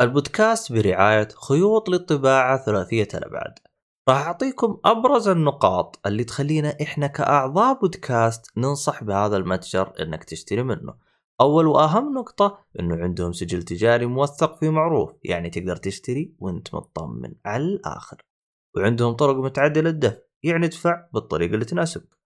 البودكاست برعاية خيوط للطباعة ثلاثية الأبعاد راح أعطيكم أبرز النقاط اللي تخلينا إحنا كأعضاء بودكاست ننصح بهذا المتجر إنك تشتري منه. أول وأهم نقطة إنه عندهم سجل تجاري موثق في معروف يعني تقدر تشتري وأنت مطمن على الآخر. وعندهم طرق متعددة للدفع يعني ادفع بالطريقة اللي تناسبك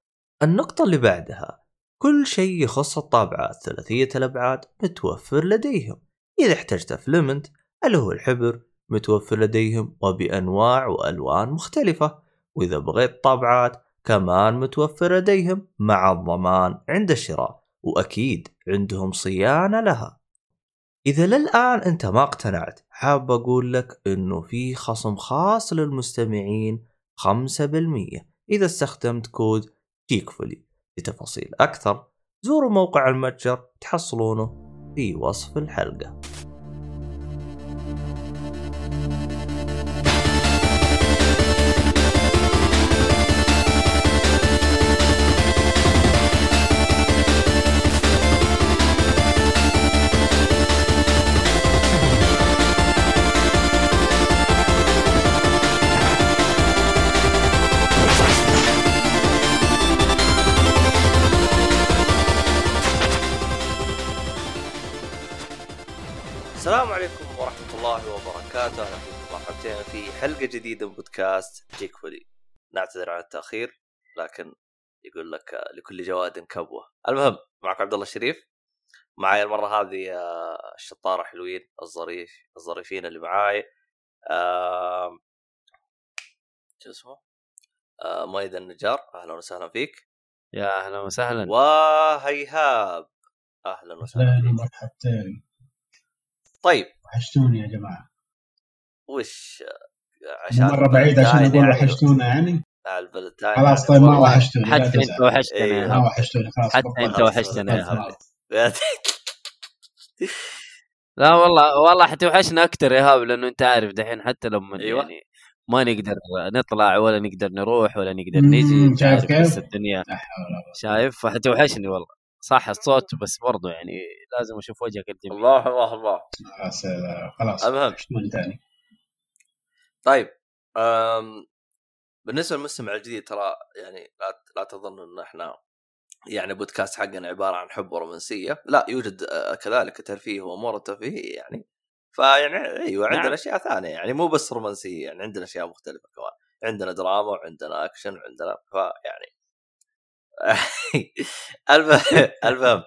النقطة اللي بعدها كل شيء يخص الطابعات ثلاثية الأبعاد متوفر لديهم. إذا احتجت فلمنت اللي هو الحبر متوفر لديهم وبأنواع وألوان مختلفة؟ وإذا بغيت طابعات كمان متوفر لديهم مع الضمان عند الشراء وأكيد عندهم صيانة لها. إذا للآن أنت ما اقتنعت حاب أقول لك أنه في خصم خاص للمستمعين 5% إذا استخدمت كود جيكفولي لتفاصيل أكثر زوروا موقع المتجر تحصلونه في وصف الحلقة. مرحبتين في حلقة جديدة من بودكاست جيك فولي. نعتذر عن التأخير لكن يقول لك لكل جواد كبوة. المهم معكم عبد الله الشريف. معاي المرة هذه آه، الشطارة حلوين الظريف الظريفين اللي معاي. شو اسمه؟ آه، مؤيد النجار أهلا وسهلا فيك. يا أهلا وسهلا وهيهاب أهلا وسهلا أهلا. مرحبتين طيب وحشتوني يا جماعة وش مو مرة بعيد عشان أقول يعني وحشتونا يعني خلاص يعني طيب ما لا حتى. انت وحشتنا إيه. ما هاب. وحشتوني خلاص حتى. انت وحشتنا يا. لا والله والله حتوحشنا أكثر يا هاب لأنه أنت عارف دحين حتى لما أيوة. يعني ما نقدر نطلع ولا نقدر نروح ولا نقدر نجي أنت شايف عارف كيف؟ الدنيا. شايف فحتوحشني والله صح الصوت بس برضو يعني لازم أشوف وجهك الجميل الله الله الله خلاص خلاص المهم. ثاني طيب أم بالنسبة للمستمع الجديد ترى يعني لا لا تظن إن إحنا يعني بودكاست حقنا عبارة عن حب ورومانسية. لا يوجد آه، كذلك ترفيه وأمور ترفيهيه يعني. فيعني أيوه عندنا نعم. أشياء ثانية يعني مو بس رومانسية يعني عندنا أشياء مختلفة كمان. عندنا دراما وعندنا أكشن وعندنا فيعني المهم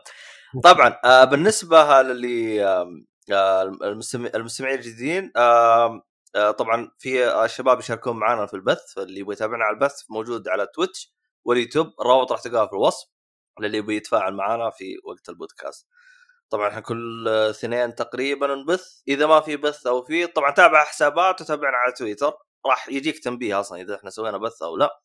طبعا آه، بالنسبة للي آه، المستمع- المستمعين الجديدين طبعا في الشباب يشاركون معنا في البث اللي يبغى يتابعنا على البث موجود على تويتش واليوتيوب الروابط راح تلقاها في الوصف للي يبغى يتفاعل معنا في وقت البودكاست. طبعا إحنا كل آه، اثنين تقريبا نبث إذا ما في بث أو في طبعا تابع حسابات وتابعنا على تويتر راح يجيك تنبيه أصلا إذا إحنا سوينا بث أو لا.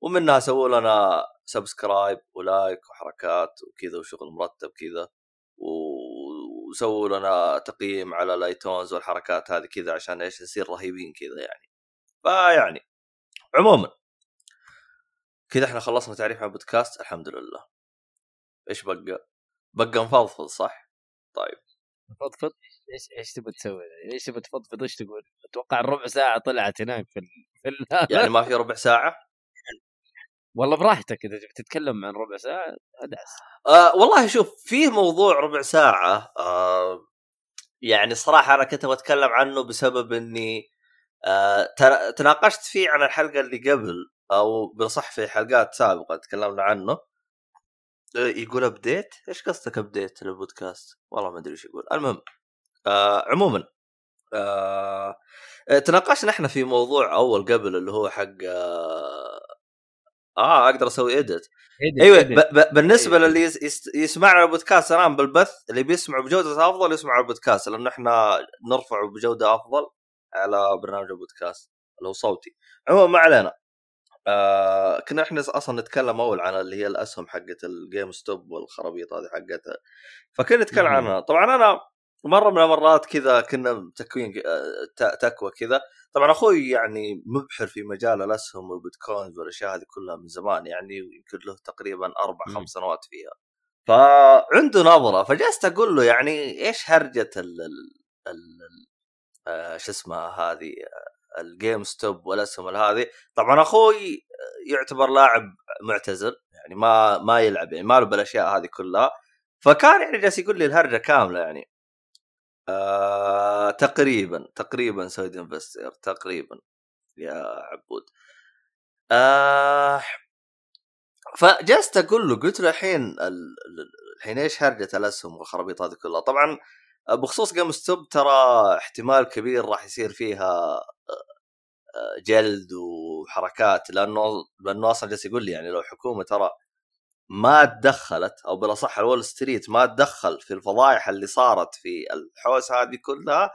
ومنها سووا لنا subscribe و like وحركات وكذا وشغل مرتب كذا. وسووا لنا تقييم على ال iTunes والحركات هذه كذا عشان إيش نصير رهيبين كذا يعني. فيعني عموما كذا إحنا خلصنا تعريف عن البودكاست الحمد لله. إيش بقى؟ بقى نفضفض صح؟ طيب. فضفض إيش إيش تبي تسوي؟ إيش تبي تفضفض؟ إيش تقول؟ أتوقع الربع ساعة طلعت هناك في ال... في ال... يعني ما في ربع ساعة؟ والله براحتك إذا تبي تتكلم عن ربع ساعة أدعس. آه والله شوف فيه موضوع ربع ساعة آه يعني صراحة أنا كنت بتكلم عنه بسبب إني آه تنا- تناقشت فيه عن الحلقة اللي قبل أو بصح في حلقات سابقة تكلمنا عنه. آه، يقول update إيش قصدك update لل podcast؟ والله ما أدري إيش يقول. المهم آه عموما آه، تناقشنا إحنا في موضوع أول قبل اللي هو حق آه, آه أقدر أسوي edit أيوه ب- ب- بالنسبة أيوة. للي يس- يس- يسمعنا البودكاست الان بالبث. اللي بيسمعوا بجودة أفضل يسمعوا البودكاست لأنه إحنا نرفعه بجودة أفضل على برنامج البودكاست اللي هو صوتي. عموما ما علينا. آه كنا إحنا أصلا نتكلم أول عن اللي هي الأسهم حقت ال GameStop والخرابيط هذه حقتها. فكنا نتكلم. عنها. طبعا أنا مرة من المرات كذا كنا تكوين آه، تكوى كذا. طبعا أخوي يعني مبحر في مجال الأسهم والبيتكوينز والأشياء هذه كلها من زمان يعني يمكن له تقريبا أربع. خمس سنوات فيها. فعنده نظرة فجلست أقول له يعني إيش هرجة ال- ال- آه، شو اسمه هذه آه، ال GameStop والاسهم هذه. طبعا أخوي يعتبر لاعب معتزل يعني ما ما يلعب يعني ما له بالأشياء هذه كلها. فكان يعني جالس يقول لي الهرجة كاملة يعني. آه تقريبا تقريبا سويد investor تقريبا. يا عبود. آه فجلست أقول له قلت له الحين الحين إيش هرجة الأسهم والخرابيط هذه كلها؟ طبعا بخصوص GameStop ترى احتمال كبير راح يصير فيها آه، جلد وحركات لأنه لأنه أصلا جالس يقول لي يعني لو حكومة ترى ما تدخلت أو بالأصح الول ستريت ما تدخل في الفضايح اللي صارت في الحوس هذه كلها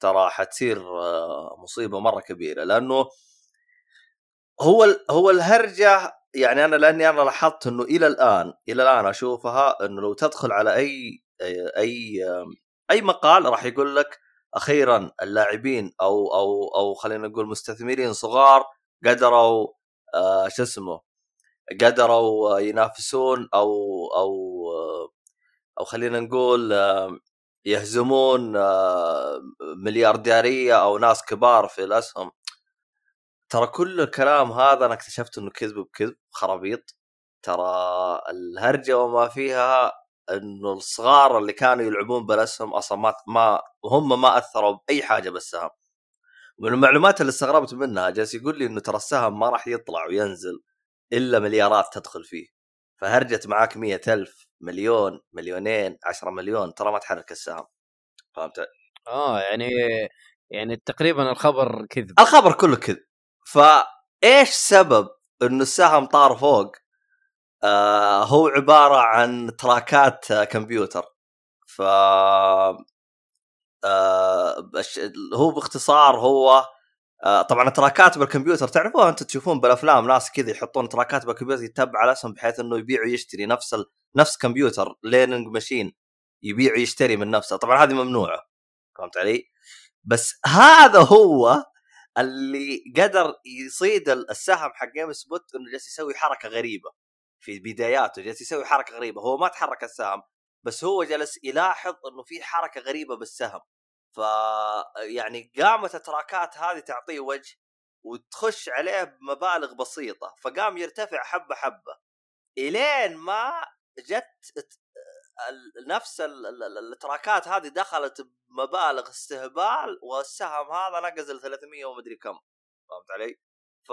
ترى حتصير آه، مصيبة مرة كبيرة. لأنه هو هو الهرجة يعني أنا لأني أنا لاحظت إنه إلى الآن إلى الآن أشوفها إنه لو تدخل على أي أي أي مقال راح يقول لك أخيرا اللاعبين أو أو أو خلينا نقول مستثمرين صغار قدروا آه شو اسمه قدروا ينافسون أو أو أو خلينا نقول يهزمون مليارديرية أو ناس كبار في الأسهم. ترى كل الكلام هذا أنا اكتشفت إنه كذب بكذب خرابيط. ترى الهرجة وما فيها إنه الصغار اللي كانوا يلعبون بالأسهم أصلا ما ما هم ما أثروا بأي حاجة بالسهم. من المعلومات اللي استغربت منها جالس يقول لي إنه ترى السهم ما راح يطلع وينزل. إلا مليارات تدخل فيه. فهرجت معاك مية ألف مليون مليونين عشرة مليون ترى ما تحرك السهم. فهمت؟ آه يعني يعني تقريبا الخبر كذب. الخبر كله كذب. فإيش سبب انه السهم طار فوق؟ آه هو عبارة عن تراكات كمبيوتر. ف آه هو باختصار هو آه طبعا التراكات بالكمبيوتر تعرفوها أنتم تشوفون بالأفلام ناس كذا يحطون تراكات بالكمبيوتر يتبع على أسهم بحيث إنه يبيع ويشتري نفس ال... نفس computer learning machine يبيع ويشتري من نفسه. طبعا هذه ممنوعة فهمت علي؟ بس هذا هو اللي قدر يصيد السهم حق GameStop إنه جالس يسوي حركة غريبة في بداياته جالس يسوي حركة غريبة. هو ما تحرك السهم بس هو جالس يلاحظ إنه في حركة غريبة بالسهم. ف يعني قامت التراكات هذه تعطيه وجه وتخش عليه بمبالغ بسيطة فقام يرتفع حبة حبة. إلين ما جت نفس التراكات هذه دخلت بمبالغ استهبال والسهم هذا نقز ل 300 ومدري كم. فهمت علي؟ ف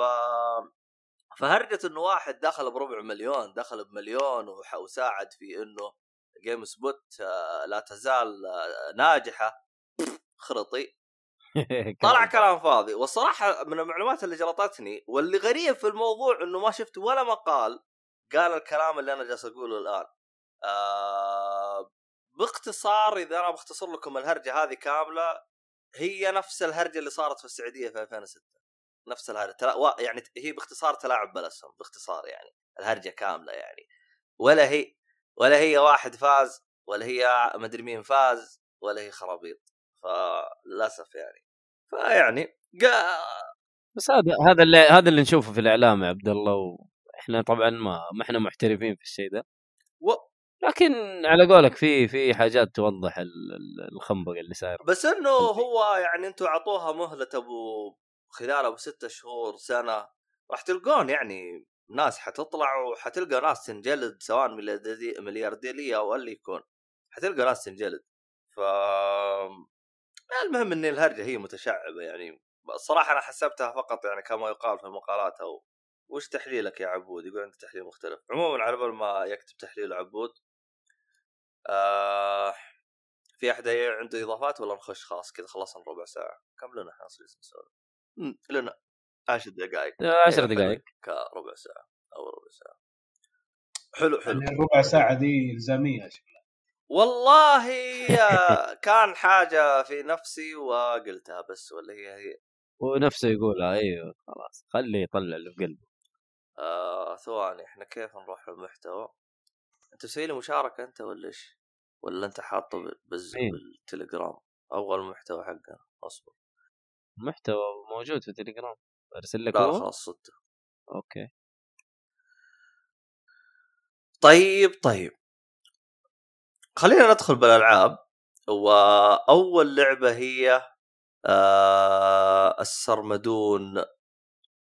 فهرجة إنه واحد دخل بربع مليون دخل بمليون وساعد في إنه GameStop آه، لا تزال آه، ناجحة. خرطي. طلع كلام فاضي. والصراحة من المعلومات اللي جلطتني واللي غريب في الموضوع إنه ما شفت ولا مقال قال الكلام اللي أنا جالس أقوله الآن. آه باختصار إذا أنا بختصر لكم الهرجة هذه كاملة هي نفس الهرجة اللي صارت في السعودية في 2006 نفس الهرجة. تلا... يعني هي باختصار تلاعب بالاسهم باختصار يعني الهرجة كاملة يعني. ولا هي ولا هي واحد فاز ولا هي مدري مين فاز ولا هي خرابيط. فللأسف يعني. فيعني قا... بس هذا هذا اللي هذا اللي نشوفه في الإعلام يا عبد الله وإحنا طبعا ما ما إحنا محترفين في الشيء ده. و... لكن على قولك في في حاجات توضح الخنبق اللي صاير. بس إنه هو يعني أنتم أعطوها مهلة أبو خلال أبو ستة شهور سنة راح تلقون يعني ناس حتطلع وحتلقى ناس تنجلد سواء مليارديريه أو اللي يكون حتلقى ناس تنجلد. ف المهم إن الهرجة هي متشعبة يعني الصراحة أنا حسبتها فقط يعني كما يقال في المقالات أو وش تحليلك يا عبود؟ يقول عندك تحليل مختلف. عموما على بال ما يكتب تحليل عبود آه في أحد عنده إضافات ولا نخش؟ خلاص كذا خلصنا ربع ساعة. كم لنا إحنا نسولف؟ لنا عشر دقائق عشر دقائق كربع ساعة أو ربع ساعة. حلو حلو. يعني الربع ساعة دي إلزامية شكلها والله كان حاجة في نفسي وقلتها بس ولا هي هي. ونفسه يقولها. أيوه خلاص خليه يطلع اللي في قلبه. آه ثواني إحنا كيف نروح للمحتوى؟ أنت مسوي لي مشاركة أنت ولا إيش؟ ولا أنت حاطه بز... إيه؟ بالتليجرام؟ أول محتوى حقنا أصبر. محتوى موجود في التليجرام أرسل لك لا خلاص صدته. أوكي. طيب طيب. خلينا ندخل بالألعاب. وأول لعبة هي آه السرمدون.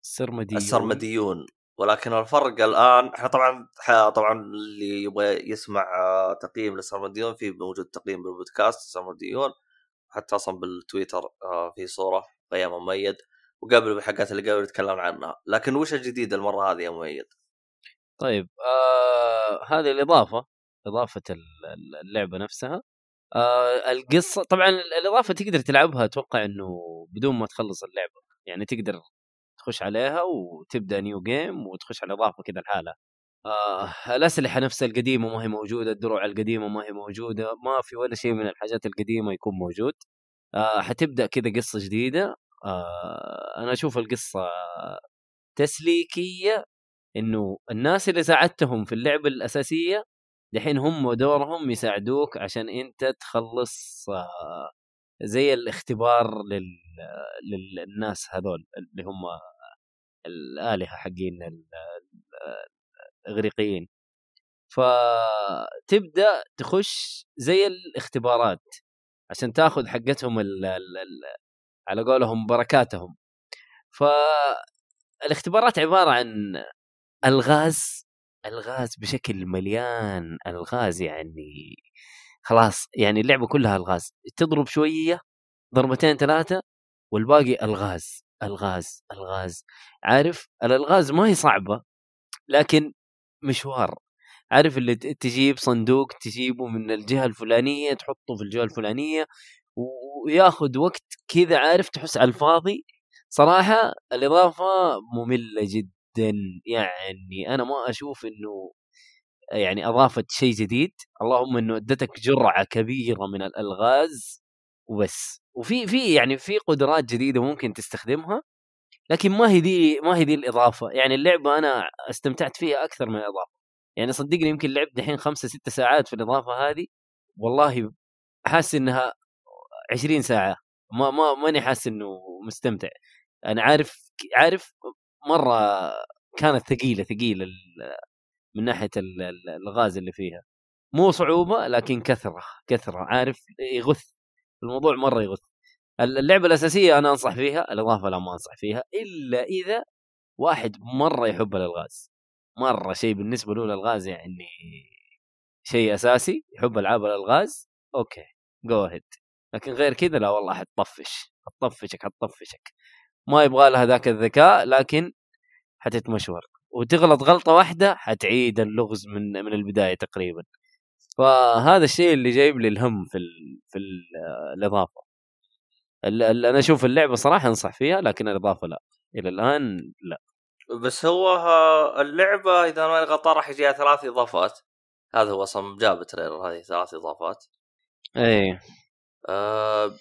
السرمديون. السرمديون. ولكن الفرق الآن إحنا طبعا طبعا اللي يبغى يسمع آه، تقييم للسرمديون في موجود تقييم بالبودكاست السرمديون. حتى أصلا بالتويتر آه، في صورة قيام مميز. وقبل بالحلقات اللي قبل تكلمنا عنها. لكن وش الجديد المرة هذه يا مميز؟ طيب آه هذه الإضافة. إضافة ال- ال- اللعبة نفسها. آه القصة طبعا الإضافة تقدر تلعبها أتوقع إنه بدون ما تخلص اللعبة. يعني تقدر تخش عليها وتبدأ نيو جيم وتخش على إضافة كذا لحالها. آه الأسلحة نفسها القديمة ما هي موجودة الدروع القديمة ما هي موجودة ما في ولا شيء من الحاجات القديمة يكون موجود. آه حتبدأ كذا قصة جديدة. آه أنا أشوف القصة تسليكية إنه الناس اللي ساعدتهم في اللعبة الأساسية دحين هم دورهم يساعدوك عشان انت تخلص آه، زي الاختبار لل... للناس هذول اللي هم الآلهة حقين ال- الإغريقيين فتبدأ تخش زي الاختبارات عشان تاخذ حقتهم. ال... ال... على قولهم بركاتهم فالاختبارات عبارة عن ألغاز الغاز بشكل مليان ألغاز يعني خلاص يعني اللعبة كلها ألغاز. تضرب شوية ضربتين ثلاثة والباقي ألغاز ألغاز ألغاز. عارف؟ الألغاز ما هي صعبة لكن مشوار. عارف اللي تجيب صندوق تجيبه من الجهة الفلانية تحطه في الجهة الفلانية وياخذ وقت كذا عارف؟ تحس على الفاضي. صراحة الإضافة مملة جدا. يعني أنا ما أشوف إنه يعني أضافت شيء جديد. اللهم إنه أدتك جرعة كبيرة من الألغاز وبس. وفي في يعني في قدرات جديدة ممكن تستخدمها لكن ما هي دي ما هي دي الإضافة. يعني اللعبة أنا استمتعت فيها أكثر من الإضافة. يعني صدقني يمكن لعبت دحين خمسة ستة ساعات في الإضافة هذه. والله حاسس إنها 20 ساعة. ما ما ماني حاسس إنه مستمتع. أنا عارف عارف مرة كانت ثقيلة ثقيلة من ناحية ال- ال- الغاز اللي فيها. مو صعوبة لكن كثرة كثرة. عارف؟ يغث. الموضوع مرة يغث. اللعبة الأساسية أنا أنصح فيها الإضافة لا ما أنصح فيها إلا إذا واحد مرة يحب الألغاز. مرة شيء بالنسبة له الالغاز يعني شيء أساسي يحب ألعاب الألغاز أوكي جو اهيد لكن غير كذا لا والله حتطفش. حتطفشك حتطفشك. ما يبغى لها ذاك الذكاء لكن حتتمشور وتغلط غلطة واحدة حتعيد اللغز من من البداية تقريبا. فهذا الشيء اللي جايب لي الهم في ال في ال الإضافة. ال- ال- أنا أشوف اللعبة صراحة أنصح فيها لكن الإضافة لا. إلى الآن لا. بس هو اللعبة إذا ما غلطان راح يجيها ثلاث إضافات. هذا هو أصلا جاب تريلر هذه ثلاث إضافات. إيه. أه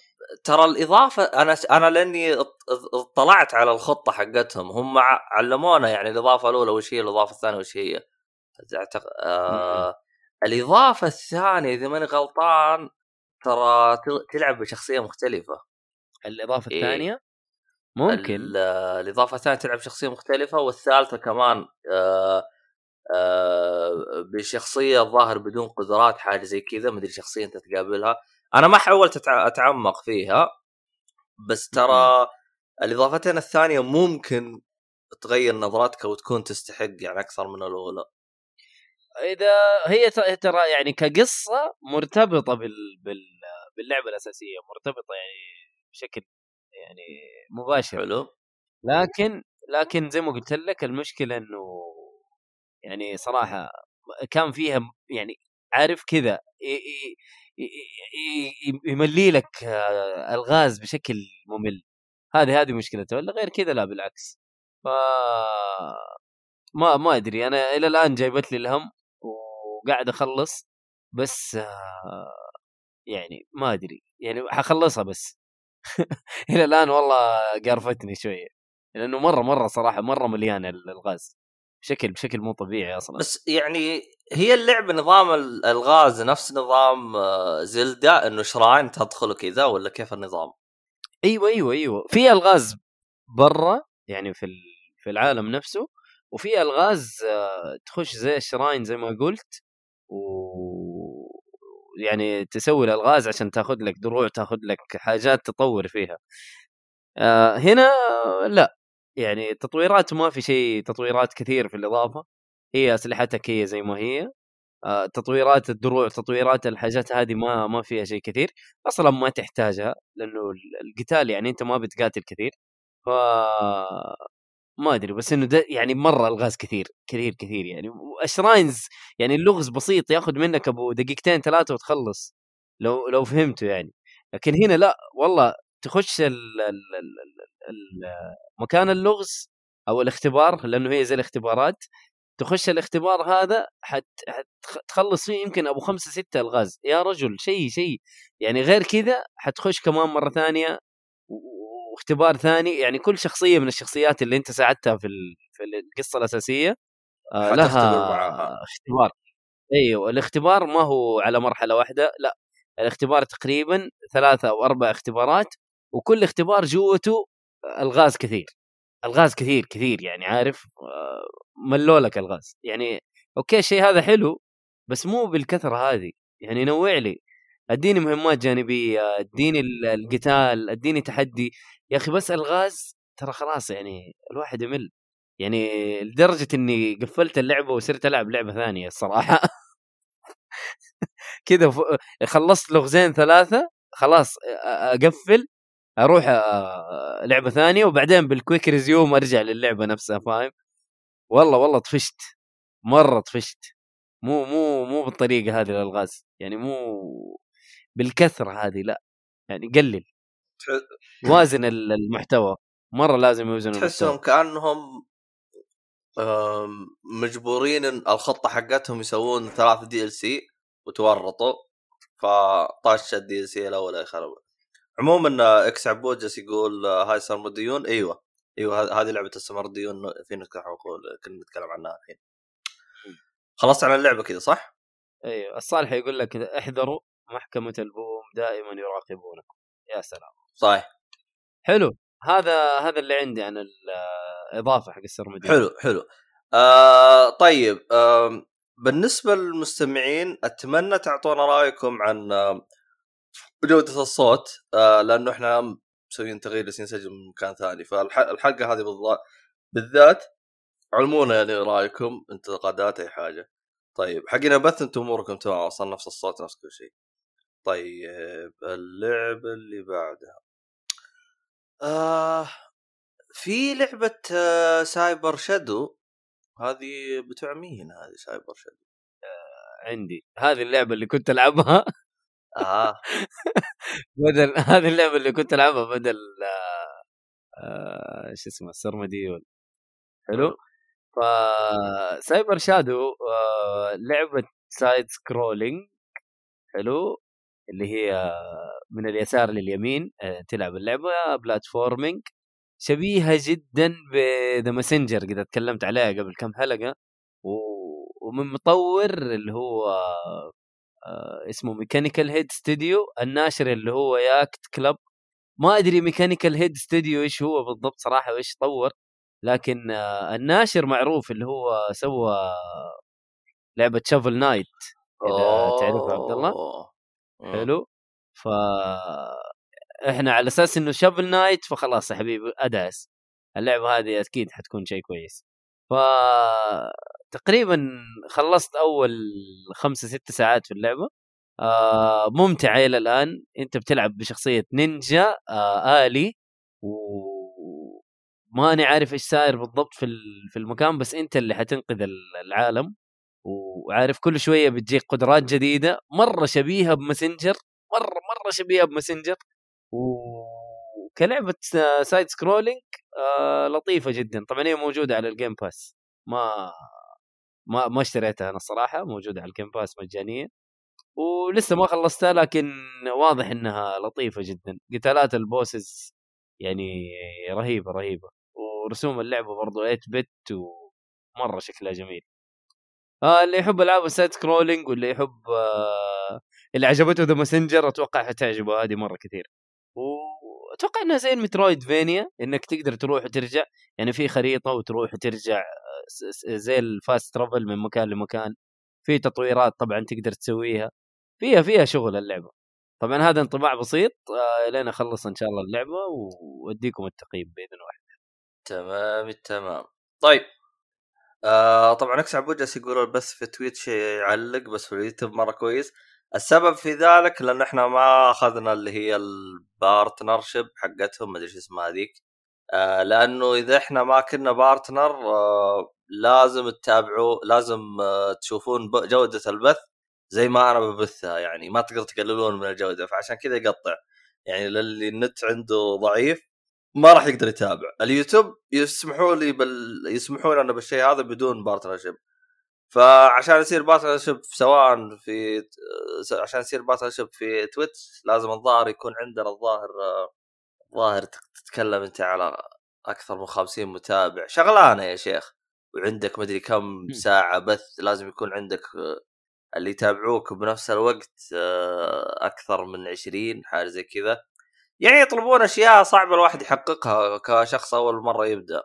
ترى الإضافة أنا أنا لأني اط- اطلعت على الخطة حقتهم هم علمونا يعني الإضافة الأولى وش هي الإضافة الثانية وش هي؟ أعتقد أه الإضافة الثانية إذا ماني غلطان ترى تلعب بشخصية مختلفة. الإضافة إيه. الثانية؟ ممكن. ال- الإضافة الثانية تلعب شخصيه مختلفة والثالثة كمان آه آه بشخصية الظاهر بدون قدرات حاجة زي كذا مدري شخصية أنت تقابلها. أنا ما حاولت أتعمق فيها بس ترى الإضافتين الثانية ممكن تغير نظرتك وتكون تستحق يعني أكثر من الأولى. إذا هي ترى يعني كقصة مرتبطة بال... بال... باللعبة الأساسية مرتبطة يعني بشكل يعني مباشر. حلو. لكن لكن زي ما قلت لك المشكلة إنه يعني صراحة كان فيها يعني عارف كذا يملي لك آه، الغاز بشكل ممل. هذه هذه مشكلته ولا غير كذا لا بالعكس. ف ما ما أدري أنا إلى الآن جايبت لي الهم وقاعد أخلص بس آه، يعني ما أدري يعني حخلصها بس. إلى الآن والله قرفتني شوية لأنه مرة مرة صراحة مرة مليان الغاز. بشكل بشكل مو طبيعي أصلا. بس يعني هي اللعبة نظام ال- الغاز نفس نظام آه، زلدا إنه شراين تدخل كذا ولا كيف النظام؟ أيوه أيوه أيوه. في ألغاز برا يعني في في العالم نفسه وفي ألغاز آه، تخش زي الشراين زي ما قلت و يعني تسوي الألغاز عشان تاخذ لك دروع تاخذ لك حاجات تطور فيها. آه هنا لا. يعني تطويرات ما في شيء تطويرات كثير في الإضافة. هي اسلحتك هي زي ما هي. آه تطويرات الدروع تطويرات الحاجات هذه ما ما فيها شيء كثير. أصلا ما تحتاجها لأنه القتال يعني أنت ما بتقاتل كثير. ف ما أدري بس إنه يعني مرة ألغاز كثير كثير كثير يعني. اشراينز يعني اللغز بسيط ياخذ منك أبو دقيقتين ثلاثة وتخلص لو لو فهمته يعني. لكن هنا لا والله تخش ال ال ال مكان اللغز أو الاختبار لأنه هي زي الاختبارات تخش الاختبار هذا حت حتخلص فيه يمكن أبو خمسة ستة ألغاز. يا رجل شيء شيء. يعني غير كذا حتخش كمان مرة ثانية واختبار ثاني. يعني كل شخصية من الشخصيات اللي أنت ساعدتها في في القصة الأساسية آه لها اختبار. أيوه الاختبار ما هو على مرحلة واحدة لا. الاختبار تقريبا ثلاثة أو أربع اختبارات وكل اختبار جوته الغاز كثير الغاز كثير كثير يعني عارف؟ آه، ملولك الغاز. يعني أوكي الشيء هذا حلو بس مو بالكثرة هذه. يعني نوع لي. أديني مهمات جانبية أديني القتال أديني تحدي. يا أخي بس الغاز ترى خلاص يعني الواحد يمل. يعني لدرجة إني قفلت اللعبة وصرت ألعب لعبة ثانية الصراحة. كذا خلصت لغزين ثلاثة خلاص أقفل. أروح لعبة ثانية وبعدين بالكويك ريزيوم ارجع للعبة نفسها فاهم؟ والله والله طفشت مرة طفشت. مو مو مو بالطريقة هذه الالغاز يعني مو بالكثرة هذه لا يعني قلل. وازن المحتوى مرة لازم يوزن تحسهم كأنهم مجبورين الخطة حقتهم يسوون ثلاث DLC وتورطوا فطاش ال DLC الأول يخرب عموما إكس عبود جالس يقول هاي سرمديون إيوه. إيوه هذه لعبة السمرديون في نكته كنا نتكلم عنها الحين. خلصت عن اللعبة كذا صح؟ إيوه. الصالح يقول لك احذروا محكمة البوم دائما يراقبونكم. يا سلام. صحيح. حلو. هذا هذا اللي عندي عن الاضافه حق السرمديون حلو حلو. آه طيب آه بالنسبة للمستمعين أتمنى تعطونا رأيكم عن جودة الصوت آه لأنه إحنا مسويين تغيير بس نسجل من مكان ثاني. فالحلقه هذه بالذات علمونا يعني رأيكم انتقادات أي حاجة. طيب حقنا بث أنتم أموركم تمام أصلا نفس الصوت نفس كل شيء. طيب اللعبه اللي بعدها. آه في لعبة آه سايبر شادو. هذه بتوع مين هذه Cyber Shadow؟ آه عندي. هذه اللعبة اللي كنت ألعبها. آه. بدل هذه اللعبة اللي كنت ألعبها بدل آه, آه، شو اسمه السرمديون حلو؟ ف Cyber Shadow آه لعبة side scrolling حلو؟ اللي هي من اليسار لليمين آه تلعب اللعبة platforming شبيهة جدا ب The Messenger قد تكلمت عليها قبل كم حلقة ومن مطور اللي هو آه اسمه Mechanical Head Studio الناشر اللي هو Yacht Club ما أدري Mechanical Head Studio إيش هو بالضبط صراحة وإيش طور لكن آه الناشر معروف اللي هو سوى لعبة Shovel Knight إذا تعرفها عبد الله حلو. ف إحنا على أساس إنه Shovel Knight فخلاص يا حبيبي أدعس. اللعبة هذه أكيد حتكون شيء كويس. ف تقريبا خلصت أول خمسة ستة ساعات في اللعبة. آه ممتعة إلى الآن. أنت بتلعب بشخصية نينجا آه آلي وماني عارف إيش صاير بالضبط في في المكان بس أنت اللي حتنقذ العالم. وعارف كل شوية بتجيك قدرات جديدة. مرة شبيهة ب Messenger مرة مرة شبيهة ب Messenger. وكلعبة side scrolling آه لطيفة جدا. طبعا هي موجودة على ال Game Pass ما ما ما اشتريتها أنا الصراحة موجودة على ال Game Pass مجانية. ولسه ما خلصتها لكن واضح إنها لطيفة جدا. قتالات ال bosses يعني رهيبة رهيبة. ورسوم اللعبة برضو 8 bit ومرة شكلها جميل. آه اللي يحب ألعاب ال side scrolling واللي يحب آه اللي عجبته The Messenger أتوقع حتعجبه هذه مرة كثير. وأتوقع إنها زي ال metroidvania إنك تقدر تروح وترجع. يعني في خريطة وتروح وترجع زي ال fast travel من مكان لمكان. في تطويرات طبعا تقدر تسويها. فيها فيها شغل اللعبة. طبعا هذا انطباع بسيط آه لين اخلص إن شاء الله اللعبة وأديكم التقييم بإذن الله تمام التمام طيب. آه طبعا أكس عبود جالس يقولون بس في تويتش يعلق بس في اليوتيوب مرة كويس. السبب في ذلك لأن إحنا ما أخذنا اللي هي ال partnership حقتهم ما أدري إيش اسمها هذيك. لأنه إذا إحنا ما كنا partner آه لازم تتابعوا لازم آه تشوفون جودة البث زي ما أنا ببثها يعني ما تقدر تقللون من الجودة فعشان كذا يقطع. يعني للي النت عنده ضعيف ما راح يقدر يتابع. اليوتيوب يسمحوا لي بال... يسمحوا لنا بالشيء هذا بدون partnership فعشان يصير partnership سواء في عشان يصير partnership في تويتش لازم الظاهر يكون عندنا الظاهر ظاهر تتكلم أنت على أكثر من 50 متابع. شغلانة يا شيخ. وعندك مدري كم ساعة بث لازم يكون عندك اللي يتابعوك بنفس الوقت أكثر من 20 حاجة زي كذا. يعني يطلبون أشياء صعبة الواحد يحققها كشخص أول مرة يبدأ.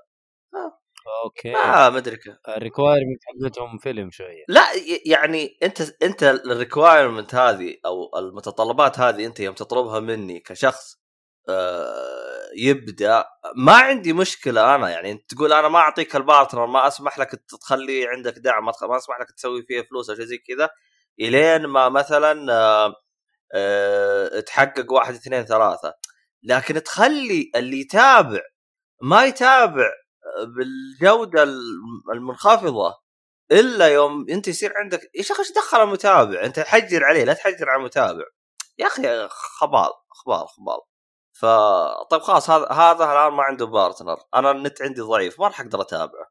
okay. ما كيف ال requirement حقتهم فيلم شوية. لا يعني أنت أنت ال requirement هذه أو المتطلبات هذه أنت يوم تطلبها مني كشخص آه يبدأ. ما عندي مشكلة أنا يعني أنت تقول أنا ما أعطيك ال partner ما أسمح لك تخلي عندك دعم ما أسمح لك تسوي فيه فلوس أو شيء زي كذا إلين ما مثلا آه آه تحقق واحد اثنين ثلاثة. لكن تخلي اللي يتابع ما يتابع بالجودة المنخفضة إلا يوم أنت يصير عندك يا شيخ إيش دخل المتابع؟ أنت حجر عليه لا تحجر على المتابع. يا أخي خبال خبال خبال. ف طيب خلاص هذا هذا الآن ما عنده بارتنر أنا النت عندي ضعيف ما راح أقدر أتابعه.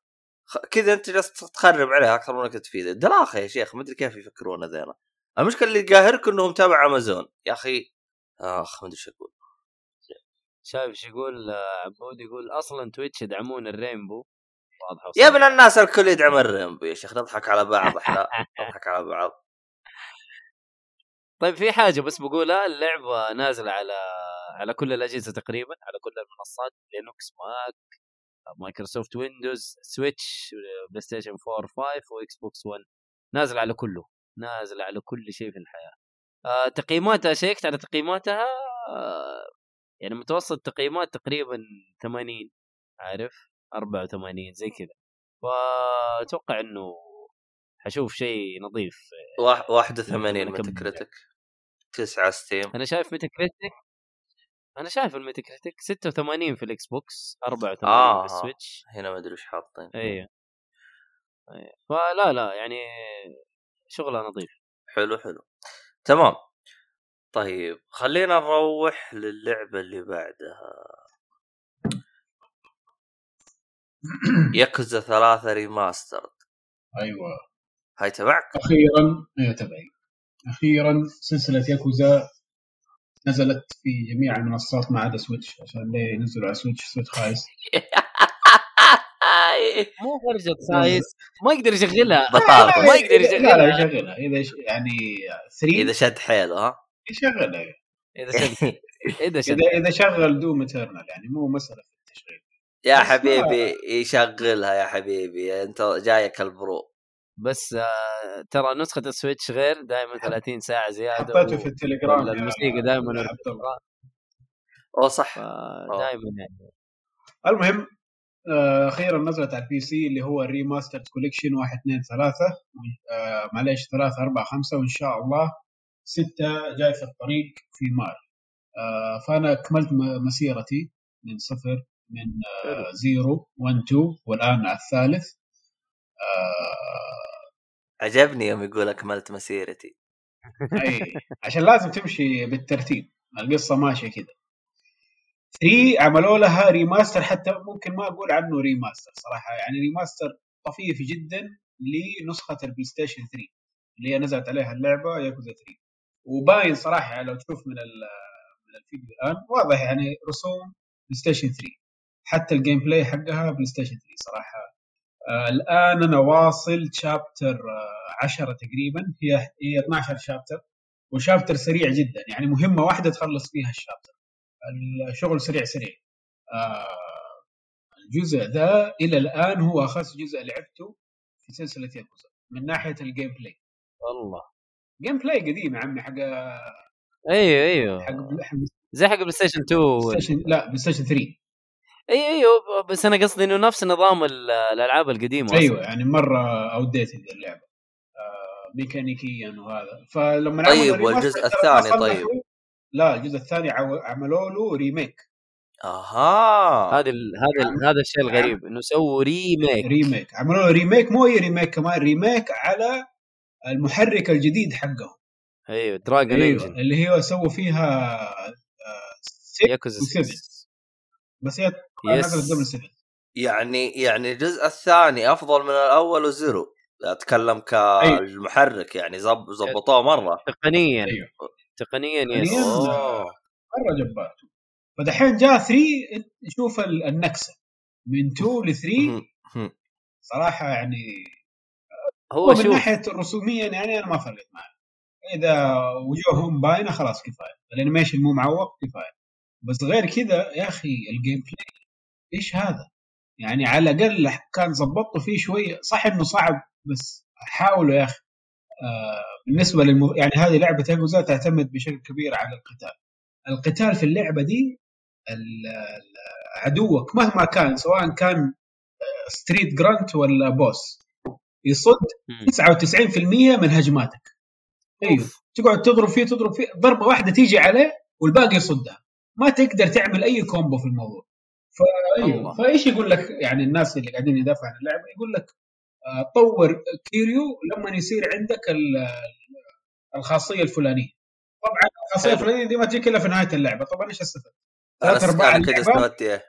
كذا أنت جالس تخرب عليه أكثر من أنك تفيده. دلاخه يا شيخ ما أدري كيف يفكرون ذينا. المشكلة اللي قاهرك إنه متابع امازون يا أخي آخ ما أدري إيش أقول. شايف إيش يقول؟ عبود يقول أصلا تويتش يدعمون ال rainbow. واضحه يا ابن الناس الكل يدعم ال rainbow يا شيخ. نضحك على بعض إحنا. نضحك على بعض. طيب في حاجة بس بقولها. اللعبة نازلة على على كل الأجهزة تقريبا على كل المنصات لينوكس ماك مايكروسوفت ويندوز سويتش بلاي ستيشن 4 5 وإكس بوكس 1 نازل على كله نازل على كل شيء في الحياة. آه تقييماتها شيكت على تقييماتها آه يعني متوسط تقييمات تقريبا 80 عارف؟ 84 زي كذا. فأتوقع إنه حشوف شيء نظيف. 81 ميتا كريتك 9 ستيم. أنا شايف ميتا كريتك أنا شايف الميتا كريتك 86 في الاكس بوكس 84 آه في السويتش. هنا ما أدري إيش حاطين. أيوه فلا لا يعني شغلة نظيف حلو حلو. تمام. طيب خلينا نروح للعبة اللي بعدها. ياكوزا ثلاثة remastered أيوه. هاي تبعك؟ أخيرا أيوه تبعي. أخيرا سلسلة ياكوزا نزلت في جميع المنصات ما عدا سويتش عشان ليه ينزلوا على سويتش سويتش خايس. مو فرجة خايس. ما يقدر يشغلها. بطاطا. ما يقدر يشغلها لا لا يشغلها. إذا يعني 3 إذا شد حيله ها؟ يشغلها. إذا شغل إذا شغل اذا إذا شغل دوم اترنال يعني مو مسألة في التشغيل. يا حبيبي يشغلها يا حبيبي. أنت جايك ال pro. بس آه ترى نسخة السويتش غير دائما 30 ساعة زيادة حطيته في التليجرام الموسيقى دائما أو صح. دائما يعني. المهم آه أخيرا نزلت على البي سي اللي هو الريماسترد كوليكشن 1 2 3 آه معليش 3 4 5 وإن شاء الله 6 جاي في الطريق في مارس. آه فأنا كملت مسيرتي من صفر من آه zero 1 2 والآن على الثالث. آه عجبني يوم يقول أكملت مسيرتي. أي عشان لازم تمشي بالترتيب. القصة ماشية كذا 3 عملوا لها remaster حتى ممكن ما أقول عنه remaster صراحة. يعني remaster طفيف جدا لنسخة البلاي ستيشن 3 اللي هي نزلت عليها اللعبة ياكوزا 3 وباين صراحة لو تشوف من من الفيديو الآن واضح يعني رسوم بلاي ستيشن 3 حتى ال gameplay حقها بلاي ستيشن 3 صراحة. آه الآن أنا واصل chapter آه 10 تقريبا. هي هي 12 chapter و chapter سريع جدا. يعني مهمة واحدة تخلص فيها ال chapter الشغل سريع سريع. آه الجزء ذا إلى الآن هو اخس جزء لعبته في سلسلة ياكوزا من ناحية ال gameplay والله gameplay قديم يا عمي حق أيوه أيوه. حق حق زي حق بلاي ستيشن 2 وال- ستيشن لا بلاي ستيشن 3 أيوه أيوه بس أنا قصدي إنه نفس نظام ال- الألعاب القديمة أصلاً. أيوه يعني مرة outdated اللعبة. آه ميكانيكيا وهذا. فلما طيب، والجزء الثاني طيب؟ لا الجزء الثاني عو- عملوا له ريميك أها. هذا ال- هذا ال- هذا الشيء الغريب إنه سووا ريميك ريميك عملوا له remake مو أي remake كمان remake على المحرك الجديد حقهم. أيوه Dragon أيوه Engine اللي هي سووا فيها آه، ياكوزا وسبع. 6 بس هي yes. يعني يعني الجزء الثاني أفضل من الأول وزيرو. أتكلم أيوه. كالمحرك يعني زب زبطوه مرة. تقنيا. أيوه. تقنيا yes. مرة جبار. فدحين جاء 3 شوف ال- النكسة. من 2 ل 3 مهم. مهم. صراحة يعني هو ومن شوف ناحية رسوميا يعني أنا ما فرقت معي إذا وجوههم باينة خلاص كفاية. ال animation مو معوق كفاية. بس غير كذا يا أخي ال gameplay إيش هذا؟ يعني على الأقل كان ظبطوا فيه شوية صح إنه صعب بس حاولوا يا أخي. آه بالنسبة للم... يعني هذه لعبة ياكوزا تعتمد بشكل كبير على القتال. القتال في اللعبة دي عدوك مهما كان سواء كان آه، street جرانت ولا boss يصد مم. 99% من هجماتك. أيوه. تقعد تضرب فيه تضرب فيه ضربة واحدة تيجي عليه والباقي يصدها. ما تقدر تعمل أي combo في الموضوع. فأيوه. فإيش يقول لك يعني الناس اللي قاعدين يدافعوا عن اللعبه يقول لك آه، طور كيريو لما يصير عندك ال- الخاصية الفلانية. طبعا الخاصية حلو. الفلانية دي ما تجيك إلا في نهاية اللعبة. طبعا إيش استفدت؟ أنا ثلاث أرباع اللعبة. إيه؟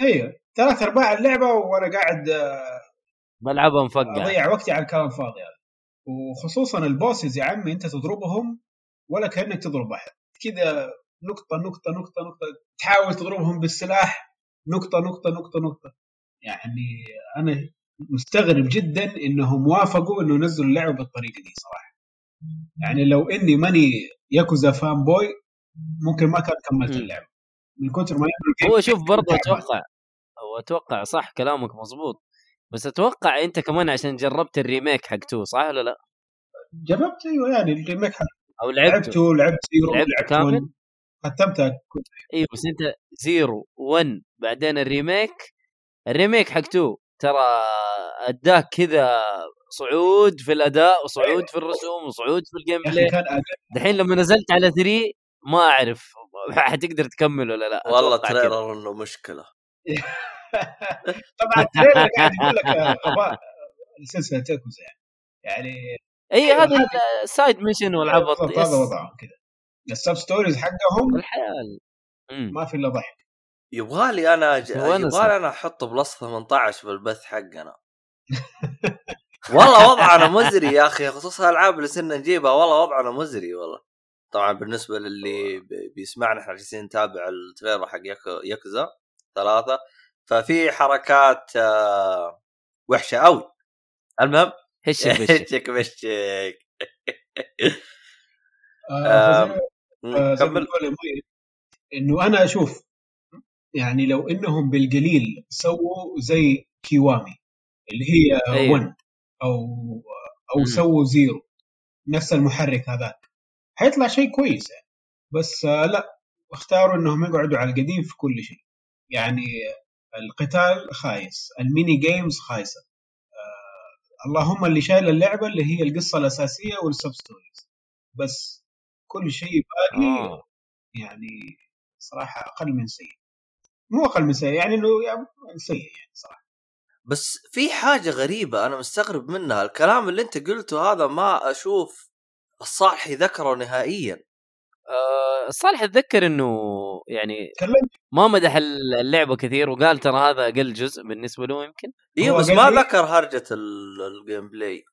أيوه ثلاث أرباع اللعبة وأنا قاعد آه، بلعبها مفقع أضيع وقتي على الكلام الفاضي هذا. وخصوصا البوسز يا عمي أنت تضربهم ولا كأنك تضرب أحد. كذا نقطة نقطة نقطة نقطة تحاول تضربهم بالسلاح نقطة نقطة نقطة نقطة يعني أنا مستغرب جدا إنهم وافقوا إنه ينزلوا اللعبة بالطريقة دي صراحة يعني لو إني ماني ياكوزا فان بوي ممكن ما كان كملت. اللعبة من كثر ما هو شوف برضه. أتوقع هو أتوقع صح كلامك مزبوط بس أتوقع أنت كمان عشان جربت ال remake حق two صح ولا لا؟ جربت أيوه يعني ال remake حق- أو لعبته لعبته لعبت Zero لعبته لعبت كامل؟ ختمتها أيوه بس أنت Zero 1 بعدين ال remake ال remake حق two ترى أداك كذا صعود في الأداء وصعود في الرسوم وصعود في ال gameplay. دحين لما نزلت على 3 ما أعرف حتقدر تكمل ولا لا والله. trailer إنه مشكلة طبعا ال trailer قاعد يقول لك غباء سلسله ياكوزا يعني يعني إي هذا ال side mission والعبط هذا. وضعهم كذا ال substories حقهم الحياة مم. ما في إلا ضحك يبغالي أنا أنا يبغالي أنا أحط plus 18 بالبث حقنا. والله وضعنا مزري يا أخي خصوصا الالعاب اللي صرنا نجيبها والله وضعنا مزري والله. طبعا بالنسبة للي بيسمعنا إحنا جالسين نتابع التريلر حق ياكوزا ثلاثة. ففي حركات آه، وحشة قوي المهم؟ هش بش شك مشك آه، آه، كمل. إنه أنا أشوف يعني لو إنهم بالقليل سووا زي كيوامي اللي هي أيوه. 1 أو أو. سووا Zero نفس المحرك هذاك حيطلع شيء كويس يعني بس آه، لا اختاروا إنهم يقعدوا على القديم في كل شيء يعني القتال خايس ال mini games خايسة آه اللهم اللي شايل اللعبة اللي هي القصة الأساسية وال substories بس كل شيء باقي آه. يعني صراحة أقل من سيء مو أقل من سيء يعني إنه يعني سيء يعني صراحة. بس في حاجة غريبة أنا مستغرب منها. الكلام اللي أنت قلته هذا ما أشوف الصالحي ذكره نهائيا. آه، صالح اتذكر إنه يعني ما مدح اللعبة كثير وقال ترى هذا أقل جزء بالنسبة له يمكن. أيوه بس ما لي- ذكر هرجة ال- ال gameplay.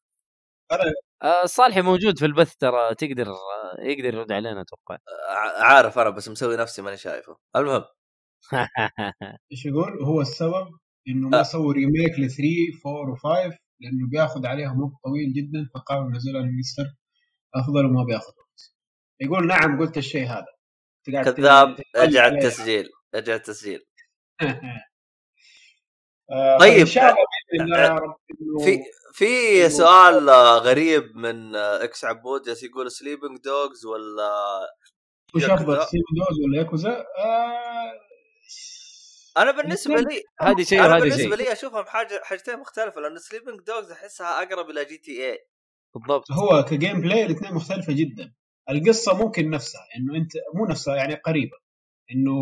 آه، صالحي موجود في البث ترى تقدر آه، يقدر يرد علينا أتوقع. ع- عارف أنا بس مسوي نفسي ماني شايفه. المهم. إيش يقول هو السبب إنه ما آه. سووا remake ل 3 4 و5 لأنه بياخذ عليهم وقت طويل جدا فقالوا نزلها remaster أفضل وما بياخذ وقت يقول نعم قلت الشيء هذا كذاب ارجع. التسجيل ارجع التسجيل آه، طيب. إنه في في سؤال آه، غريب من آه، X عبود جالس يقول Sleeping Dogs ولا وش. أفضل Sleeping Dogs ولا ياكوزا؟ آه... أنا بالنسبة لي هذه شيء أنا وهذه بالنسبة شيء لي أشوفهم حاجة حاجتين مختلفة لأن Sleeping Dogs أحسها أقرب إلى GTA بالضبط. هو ك gameplay الاثنين مختلفة جدا. القصة ممكن نفسها إنه أنت مو نفسها يعني قريبة. إنه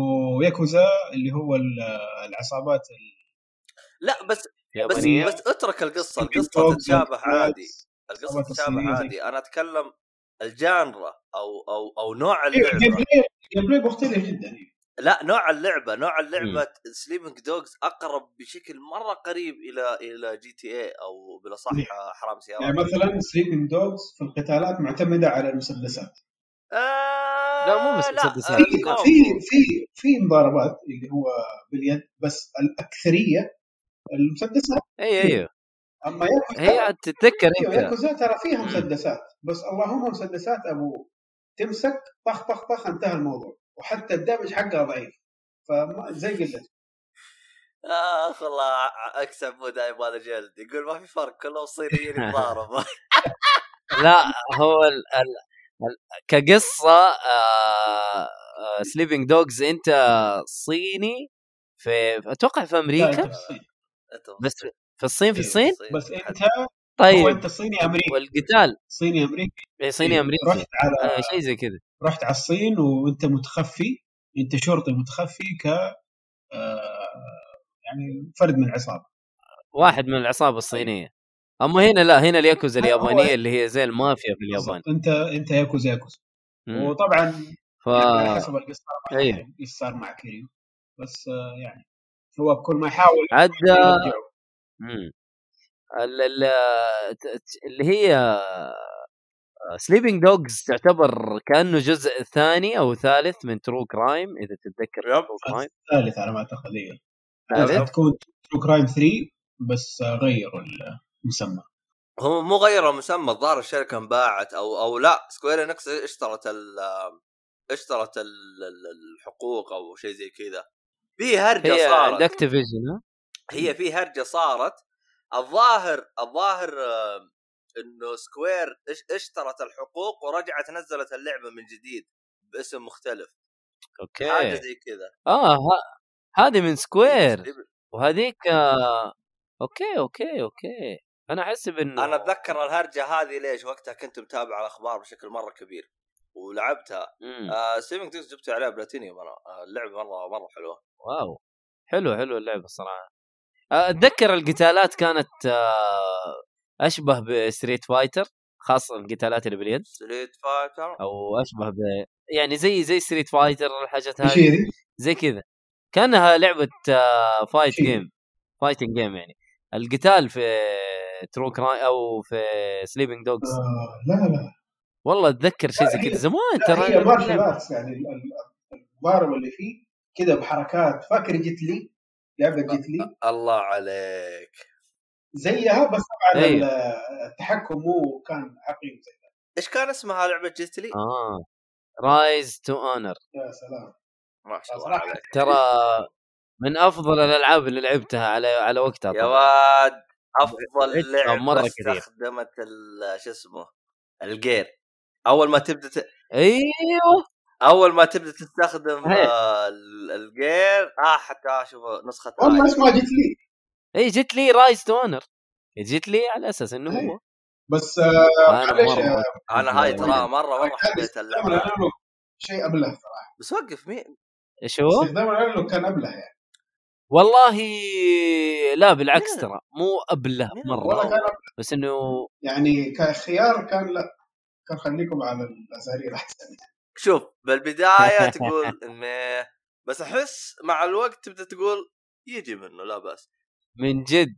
ياكوزا اللي هو ال- العصابات لا بس بس بس اترك القصة القصة تتشابه. عادي. القصة تتشابه عادي. أنا أتكلم ال genre أو أو أو نوع إيه، ال game اللعبة. play ال gameplay مختلف جدا. لا نوع اللعبة نوع اللعبة Sleeping Dogs أقرب بشكل مرة قريب إلى إلى GTA أو بالأصح إيه. حرام سيارات يعني مثلا Sleeping Dogs في القتالات معتمدة على المسدسات آه لا، مو بس مسدسات. في ال combo. في في في مضاربات اللي هو باليد بس الأكثرية المسدسات اي أيوه أما ياكوزا هي تتذكر أنت ياكوزا ترى فيها مم. مسدسات بس اللهم مسدسات أبو تمسك طخ طخ طخ انتهى الموضوع وحتى الدمج حقها ضعيف. فزي قلت. آخ والله أكسب مو دايم هذا جلد. يقول ما في فرق كلهم صينيين يتضاربوا. لا هو ال ال ال كقصة Sleeping Dogs أنت صيني في أتوقع في لا أمريكا أنت في الصين. أنتم بس في الصين في إيه، الصين؟ بس أنت هو طيب انت صيني أمريكي. والقتال. صيني أمريكي. إيه، صيني أمريكي. رحت على آه، شيء زي كذا. رحت على الصين وأنت متخفي. أنت شرطي متخفي ك آه، يعني فرد من العصابة. واحد من العصابة الصينية. أما هنا لا هنا الياكوزا هو- اليابانية اللي هي زي المافيا في اليابان. أنت أنت ياكوزا ياكوزا. وطبعا ف يعني حسب القصة إيش صار مع كريم بس آه، يعني هو بكل ما يحاول عاد اللي هي Sleeping Dogs تعتبر كأنه جزء ثاني أو ثالث من True Crime إذا تتذكر yep. True Crime ثالث على ما أعتقد أيوه ثالث. تكون True Crime 3 بس آه، غيروا المسمى. هم مو غيروا مسمى الظاهر الشركة انباعت أو أو لا سكوير انكس اشترت ال اشترت ال- ال- الحقوق أو شيء زي كذا. في هرجة هي صارت. Activision هي في هرجة صارت الظاهر الظاهر إنه سكوير إش- إشترت الحقوق ورجعت نزلت اللعبة من جديد باسم مختلف. حاجة أوكي زي كذا. آه ه- هذه من سكوير. وهذيك آه، أوكي أوكي أوكي. أنا احسب انه أنا أتذكر الهرجة هذه ليش؟ وقتها كنت متابع الأخبار بشكل مرة كبير ولعبتها. مم. آه سليبنج دوجز جبت عليها بلاتينيوم أنا. آه اللعبة مرة مرة حلوة. واو. حلو حلو اللعبة الصراحه أتذكر القتالات كانت آه، أشبه بستريت فايتر خاصة القتالات اللي باليد. ستريت فايتر أو أشبه ب يعني زي زي ستريت فايتر الحاجات هذه؟ زي كذا. كأنها لعبة fight. game fighting game يعني. القتال في ترو كراي أو في سليبنج دوجز آه، لا لا. والله أتذكر شيء زي كذا. زمان ترى هي martial. arts يعني ال- ال- المضاربه اللي فيه كذا بحركات. فاكر جيت لي؟ لعبة جيت لي. الله عليك. زيها بس طبعا أيوه. ال- التحكم مو كان عقيم زي ده. إيش كان اسمها لعبة جيت لي؟ آه. Rise to Honor يا سلام. ما شاء الله عليك. ترى من أفضل الألعاب اللي لعبتها على على وقتها يا واد أفضل لعبة مرة كثير. استخدمت ال- شو اسمه ال gear. أول ما تبدأ ت... أيوه. أول ما تبدأ تستخدم هي. آه ال- ال gear آه حتى أشوف نسخة والله. اسمها جيت لي اي جت لي Rise to Honor جت لي على أساس إنه أي. هو بس آه، أنا هاي ترى مرة مره حبيت اللعبه شيء ابله صراحة بس وقف مين إيش هو؟ استخدام الانالوج كان ابله يعني والله لا بالعكس؟ ترى مو ابله مرة والله كان أبله. بس إنه يعني كخيار كان لا كان خليكم على الازارير احسن شوف بالبداية تقول ميه بس أحس مع الوقت تبدأ تقول يجي منه لا بأس. من جد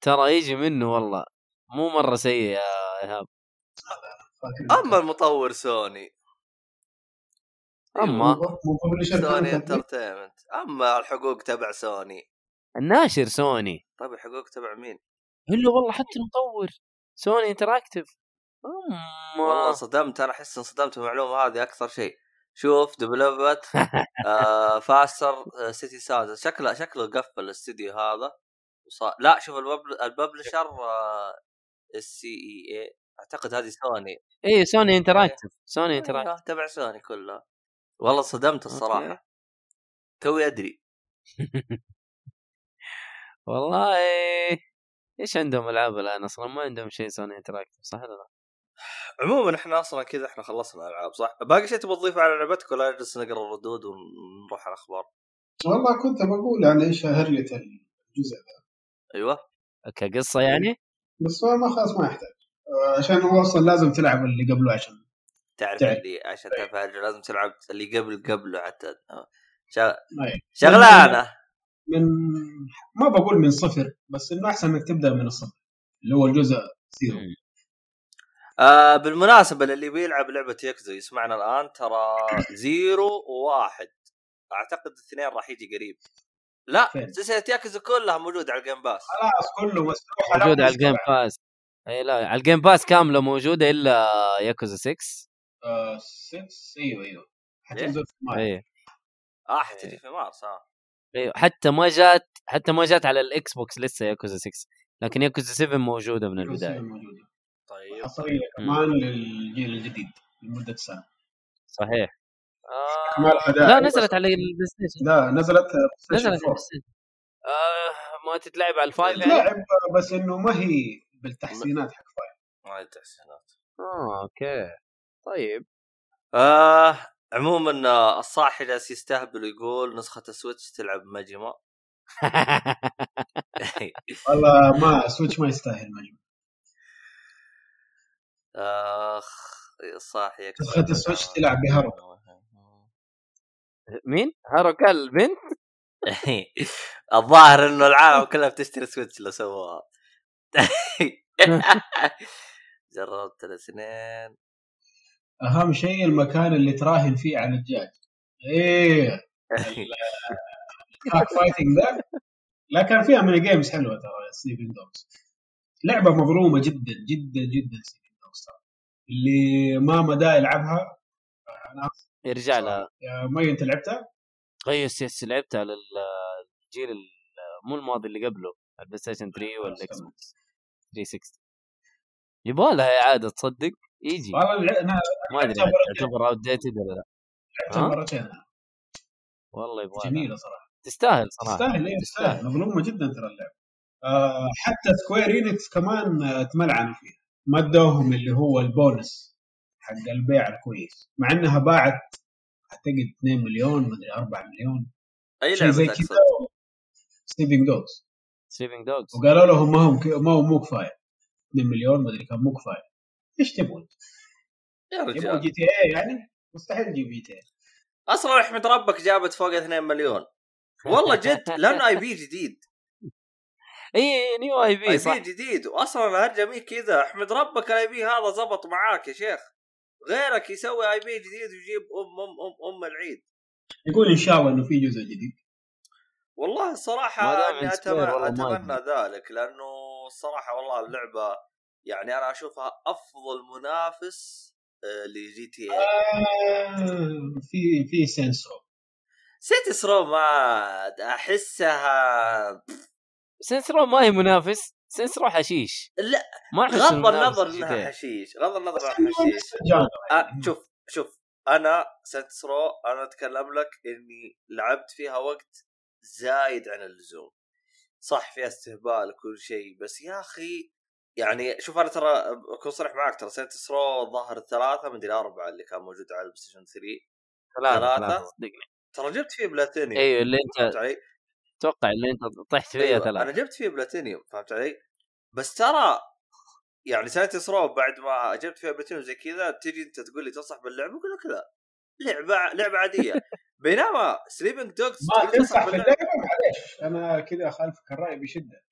ترى يجي منه والله. مو مرة سيء يا إيهاب. أما المطور سوني. أما؟ سوني Entertainment أما الحقوق تبع سوني. الناشر سوني. طيب الحقوق تبع مين؟ إلا والله حتى المطور. سوني Interactive والله اما انصدمت أنا أحس انصدمت بالمعلومه هذه أكثر شيء. شوف developed آه فاستر سيتي ساوند شكله شكله قفل الاستديو هذا. وصار لا شوف ال pub... ال publisher ال CEI أعتقد هذه سوني. اي سوني Interactive سوني Interactive أيوة، تبع سوني كلها. والله صدمت الصراحة. توي أدري. والله إيش عندهم ألعاب الآن أصلا؟ ما عندهم شيء سوني Interactive صح ولا لا؟ عموما إحنا أصلا كذا إحنا خلصنا الالعاب صح؟ باقي شيء تبغى تضيفه على لعبتك ولا نجلس نقرأ الردود ونروح على الأخبار؟ والله كنت بقول يعني إيش هرجة الجزء ذا أيوه كقصه يعني؟ بس ما خلاص ما يحتاج آه، عشان هو أصلا لازم تلعب اللي قبله عشان تعرف تعرف. اللي عشان تعرف لازم تلعب اللي قبل قبله حتى شغ... أي. شغلانة من ما بقول من صفر بس إنه أحسن إنك تبدأ من الصفر اللي هو الجزء زيرو مم. آه بالمناسبة للي بيلعب لعبة ياكوزا يسمعنا الآن ترى زيرو وواحد. أعتقد الاثنين راح يجي قريب. لا؟ سلسلة ياكوزا كلها موجودة على ال Game Pass خلاص كله مفتوح. موجودة على الجيم باس إي لا على ال Game Pass كاملة موجودة إلا ياكوزا 6 آه 6 أيوه أيوه. إيه؟ حتنزل في مارس. آه حتجي في مارس آه. أيوه حتى ما جات حتى ما جات على الاكس بوكس لسه ياكوزا 6 لكن ياكوزا 7 موجودة من البداية. موجودة. طيب. حصرية كمان للجيل الجديد لمدة سنة. صحيح. آه. لا نزلت على البلاي ستيشن. لا نزلت نزلت على PlayStation 4. البلاي ستيشن. آه ما تتلعب على ال five يعني؟ تلعب بس إنه ما هي بالتحسينات حق five. ما هي تحسينات آه أوكي. طيب. آه عموما آه، الصاحي جالس يستهبل ويقول نسخة السويتش تلعب ماجونج والله ما سويتش ما يستاهل مجموع أخ يكسر. نسخة السويتش تلعب بهارو. مين؟ هارو قال البنت؟ الظاهر إنه العالم كلها بتشتري سويتش لو سووها جربت الاثنين أهم شيء المكان اللي تراهن فيه على الدجاج إيه كراك fighting ذا لا كان فيها mini games حلوة ترى سليبنج دوجز لعبة مظلومة جدا جدا جدا اللي ما مدى يلعبها. أنا يرجع لها. مي انت لعبتها؟ yes yes لعبت على الجيل ال- مو الماضي اللي قبله البلاي ستيشن 3 والاكس بوكس 360 يبغى لها اعاده تصدق؟ يجي. والله أنا ما أدري لعبتها. تعتبر outdated ولا لا. لعبتها ها؟ مرتين. والله يبغى. جميلة صراحة. تستاهل صراحة. تستاهل إيه تستاهل. مظلومة جدا ترى اللعبة. آه حتى سكوير انكس كمان آه، تملعنوا فيها. ما ادوهم اللي هو البونس حق البيع الكويس مع إنها باعت أعتقد 2 مليون مدري 4 مليون. أي شيء زي لعبه كذا. سليبنج دوجز سليبنج دوجز وقالوا لهم ما هم. ما هو مو كفاية. 2 مليون مدري كم مو كفاية. إيش تبغون؟ يا رجال. GTA يعني؟ مستحيل تجيب جي تي اي أصلا احمد ربك جابت فوق 2 مليون. والله جد لأنه أي بي جديد. اي new IP صح. بي جديد. واصلا الهرجه مي كذا. أحمد ربك ال IP هذا زبط معاك يا شيخ. غيرك يسوي IP جديد ويجيب أم أم أم أم العيد. يقول إن شاء الله إنه في جزء جديد. والله الصراحة أني أتمنى, ما أتمنى ذلك لأنه الصراحة والله اللعبة يعني أنا أشوفها أفضل منافس آه، ل GTA آه في في Saints Row Saints Row ما أحسها Saints Row ما هي منافس Saints Row حشيش لا ما غض النظر إنها. حشيش غض النظر إنها حشيش آه يعني. شوف شوف أنا Saints Row أنا أتكلم لك إني لعبت فيها وقت زايد عن اللزوم صح فيها استهبال وكل شيء بس يا أخي يعني شوف أنا ترى أكون صريح معك ترى Saints Row الظاهر الثلاثه مدري اربعه اللي كان موجود على ال PlayStation 3 ثلاثة ثلاثة؟ ثلاثة صدقني ترى جبت فيه بلاتينيوم أيوه اللي فهمت انت علي؟ أتوقع اللي أنت طحت فيها أيوة. أنا جبت فيه بلاتينيوم فهمت علي؟ بس ترى يعني Saints Row بعد ما جبت فيها بلاتينيوم زي كذا تجي أنت تقول لي تنصح باللعبة؟ أقول لك لا لعبة لعبة عادية. بينما Sleeping Dogs ما تنصح في اللعبه معليش أنا كذا أخالفك الرأي بشدة.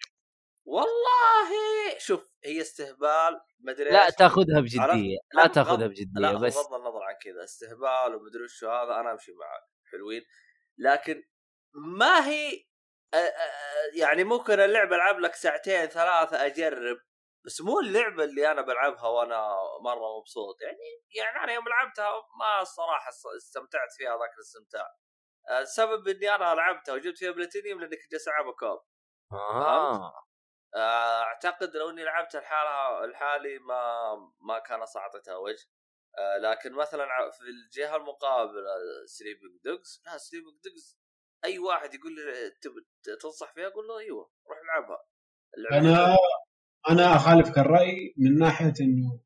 والله شوف هي استهبال مدري لا. تاخذها بجدية لا، تاخذها بجدية لا بس بغض النظر عن كذا استهبال ومدري وش هذا أنا أمشي معك. حلوين. لكن ما هي يعني ممكن اللعبة ألعب لك ساعتين ثلاثة أجرب بس مو اللعبة اللي أنا بلعبها وأنا مرة مبسوط. يعني يعني أنا يوم لعبتها ما الصراحة است- استمتعت فيها ذاك الاستمتاع. السبب إني أنا لعبتها وجبت فيها بلاتينيوم لاني كنت جالس العبها كوب. آه، أعتقد لو إني لعبت الحالة الحالي ما ما كان اعطيتها وجه. لكن مثلا في الجهة المقابلة Sleeping Dogs لا Sleeping Dogs أي واحد يقول لي تنصح فيها؟ أقول له أيوه روح العبها. أنا أنا أخالفك الرأي من ناحية إنه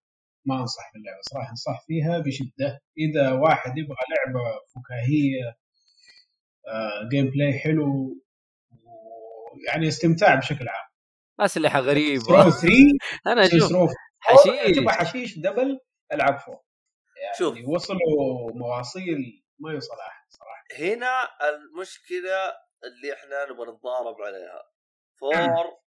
ما أنصح باللعبة. صراحة أنصح فيها بشدة. إذا واحد يبغى لعبة فكاهية آه، gameplay حلو ويعني استمتاع بشكل عام. أسلحة غريبة. 3 أنا أشوف حشيش. تبغى حشيش double ألعب four يعني شوف. وصلوا مواصيل ما يوصل احد صراحة. هنا المشكلة اللي إحنا نبغى نتضارب عليها. four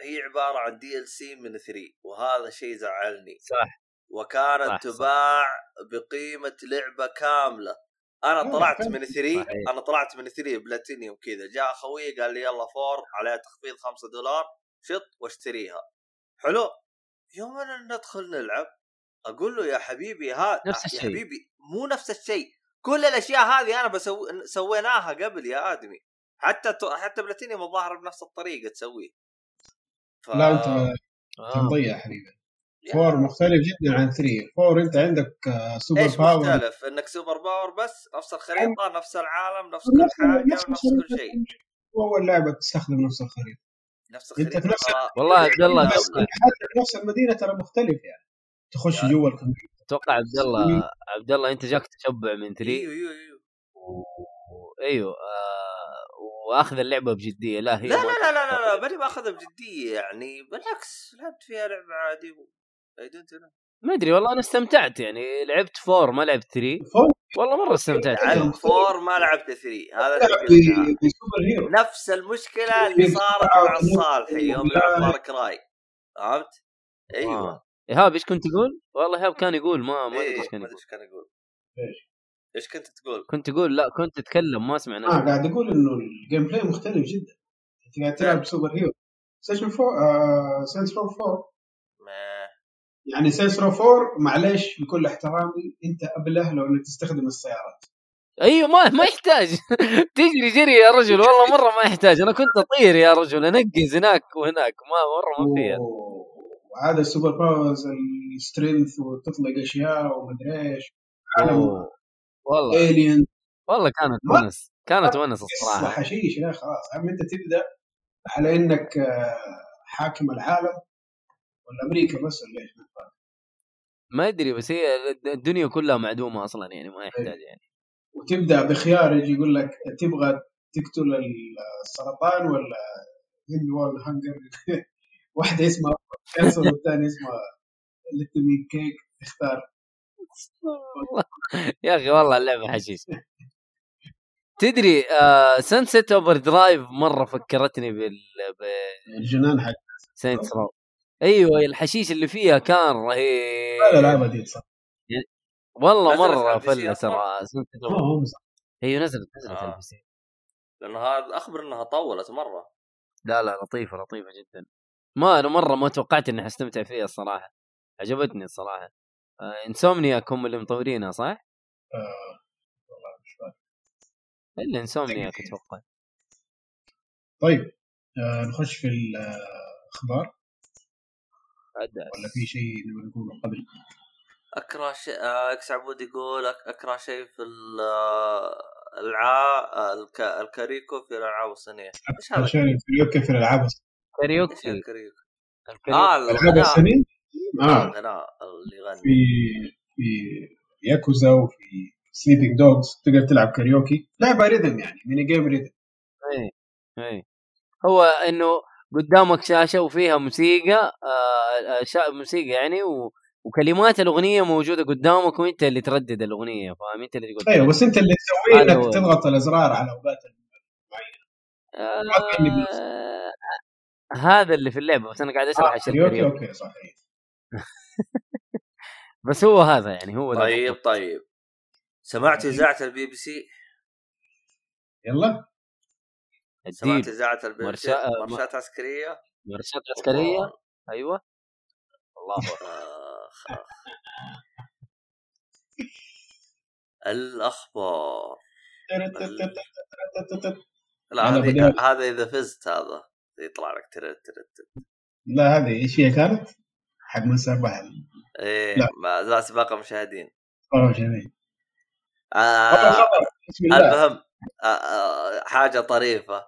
هي عبارة عن DLC من 3 وهذا شيء زعلني. صح. وكانت صح، صح. تباع بقيمة لعبة كاملة. أنا طلعت. من 3 صحيح. أنا طلعت من 3 بلاتينيوم كذا. جاء أخوي قال لي يلا four عليها تخفيض 5 دولار شط واشتريها. حلو. يوم أنا ندخل نلعب أقول له يا حبيبي ها نفس يا الشيء. حبيبي مو نفس الشيء. كل الأشياء هذه أنا بسوي سويناها قبل يا آدمي. حتى ت... حتى بلاتينيوم الظاهر بنفس الطريقة تسويه. ف... لا أنت آه. تنضيع حبيبي. يا- four مختلف جدا عن 3 four أنت عندك آه، سوبر إيش power. مختلف؟ إنك super power بس نفس الخريطة نفس العالم نفس كل نفس- حاجة نفس نفس كل شيء. أول لعبه تستخدم نفس الخريطة. نفس أنت في الخريطة. نفس ترى- والله عبد الله. حتى نفس المدينة ترى مختلف يعني. تخش يعني. جوا الكمبيوتر. أتوقع عبد الله عبد الله أنت جاك تشبع من 3 إيوه إيوه إيوه. و- أيوه آه وأخذ اللعبة بجدية. لا هي لا لا لا لا لا, لا ماني باخذها بجدية يعني. بالعكس لعبت فيها لعبة عادي و... Don't know. ما أدري والله أنا استمتعت يعني. لعبت four ما لعبت 3 four؟ والله مرة استمتعت. يعني على four ما لعبت 3 هذا hero نفس المشكلة اللي صارت مع الصالحي يوم لعب Far Cry فهمت؟ أيوه. آه. إيهاب إيش كنت تقول؟ والله إيهاب كان يقول ما ما أدري إيه إيش كان ما يقول. كان يقول. إيش؟ إيش كنت تقول؟ كنت تقول لا كنت تتكلم ما سمعنا. آه قاعد أقول إنه الجيم بلاي مختلف جدا. أنت قاعد تلعب ب superhero session 4 آه Saints Row 4 ما يعني Saints Row 4 معلش بكل احترامي أنت أبله لو إنك تستخدم السيارات. أيوه ما ما يحتاج. تجري جري يا رجل والله مرة ما يحتاج. أنا كنت أطير يا رجل أنقز هناك وهناك. ما مرة ما فيها. و- وهذا ال super powers ال strength وتطلق أشياء ومدري إيش. عالم. والله. الين والله كانت ونس. كانت ونس الصراحة. حشيش يا خلاص. عم أنت تبدأ على إنك آه، حاكم العالم ولا أمريكا بس ولا إيش؟ ما أدري بس هي الدنيا كلها معدومة أصلا يعني ما يحتاج يعني. وتبدأ بخيار يجي يقول لك تبغى تقتل السرطان ولا end world hunger واحدة اسمها cancer والثانيه اسمها let 'em eat cake اختار. يا أخي والله اللعبة حشيش. تدري آه Sunset Overdrive مرة فكرتني بال الجنان حق ب Saints Row أيوه الحشيش اللي فيها كان رهيب. الالعاب دي صح؟ والله مرة فلة؟ ترى مزح. أيوه نزلت نزلت آه. لأنه هذا أخبر إنها طولت مرة. لا لا لطيفة لطيفة جدا. ما أنا مرة ما توقعت إني حستمتع فيها الصراحة. عجبتني الصراحة. آه Insomniac هم اللي مطورينها صح؟ آه، والله مش فاهم. إلا Insomniac أتوقع. طيب آه نخش في الأخبار. ولا في شيء نبغى نقوله قبل؟ أكره شيء آه، أكس عبود يقول أك- أكره شيء في ال- آه، العا الك... الكاريكو في الألعاب الصينية. إيش هذا؟ عشان الكاريوكي في الألعاب إيش كاريوكي؟ الكاريوكي. آه الغناء. آه. الغناء اللي يغني. في في ياكوزا وفي Sleeping Dogs تقدر تلعب كاريوكي. لعبة rhythm يعني mini game rhythm. إي إي. هو إنه قدامك شاشة وفيها موسيقى آه شا موسيقى يعني و... وكلمات الأغنية موجودة قدامك وأنت اللي تردد الأغنية فاهم؟ أنت اللي تقول. أيوه بس أنت اللي هو. انك تضغط الأزرار على أوقات. آه... هذا اللي في اللعبه بس أنا قاعد اشرح آه كاريوكي الكاريوكي okay صحيح بس هو هذا يعني هو طيب. طيب سمعت اذاعه البي بي سي؟ يلا سمعت اذاعه البي بي سي؟ مرشا- مرشات عسكريه؟ مرشات عسكريه الله. أيوه الله آخ. الاخبار لا. هذا اذا فزت هذا يطلع لك ترد ترد ترد. لا هذه إيش هي كانت؟ حق من سبح إيه لا. سباق المشاهدين والله جميل آه المهم آه آه حاجة طريفة.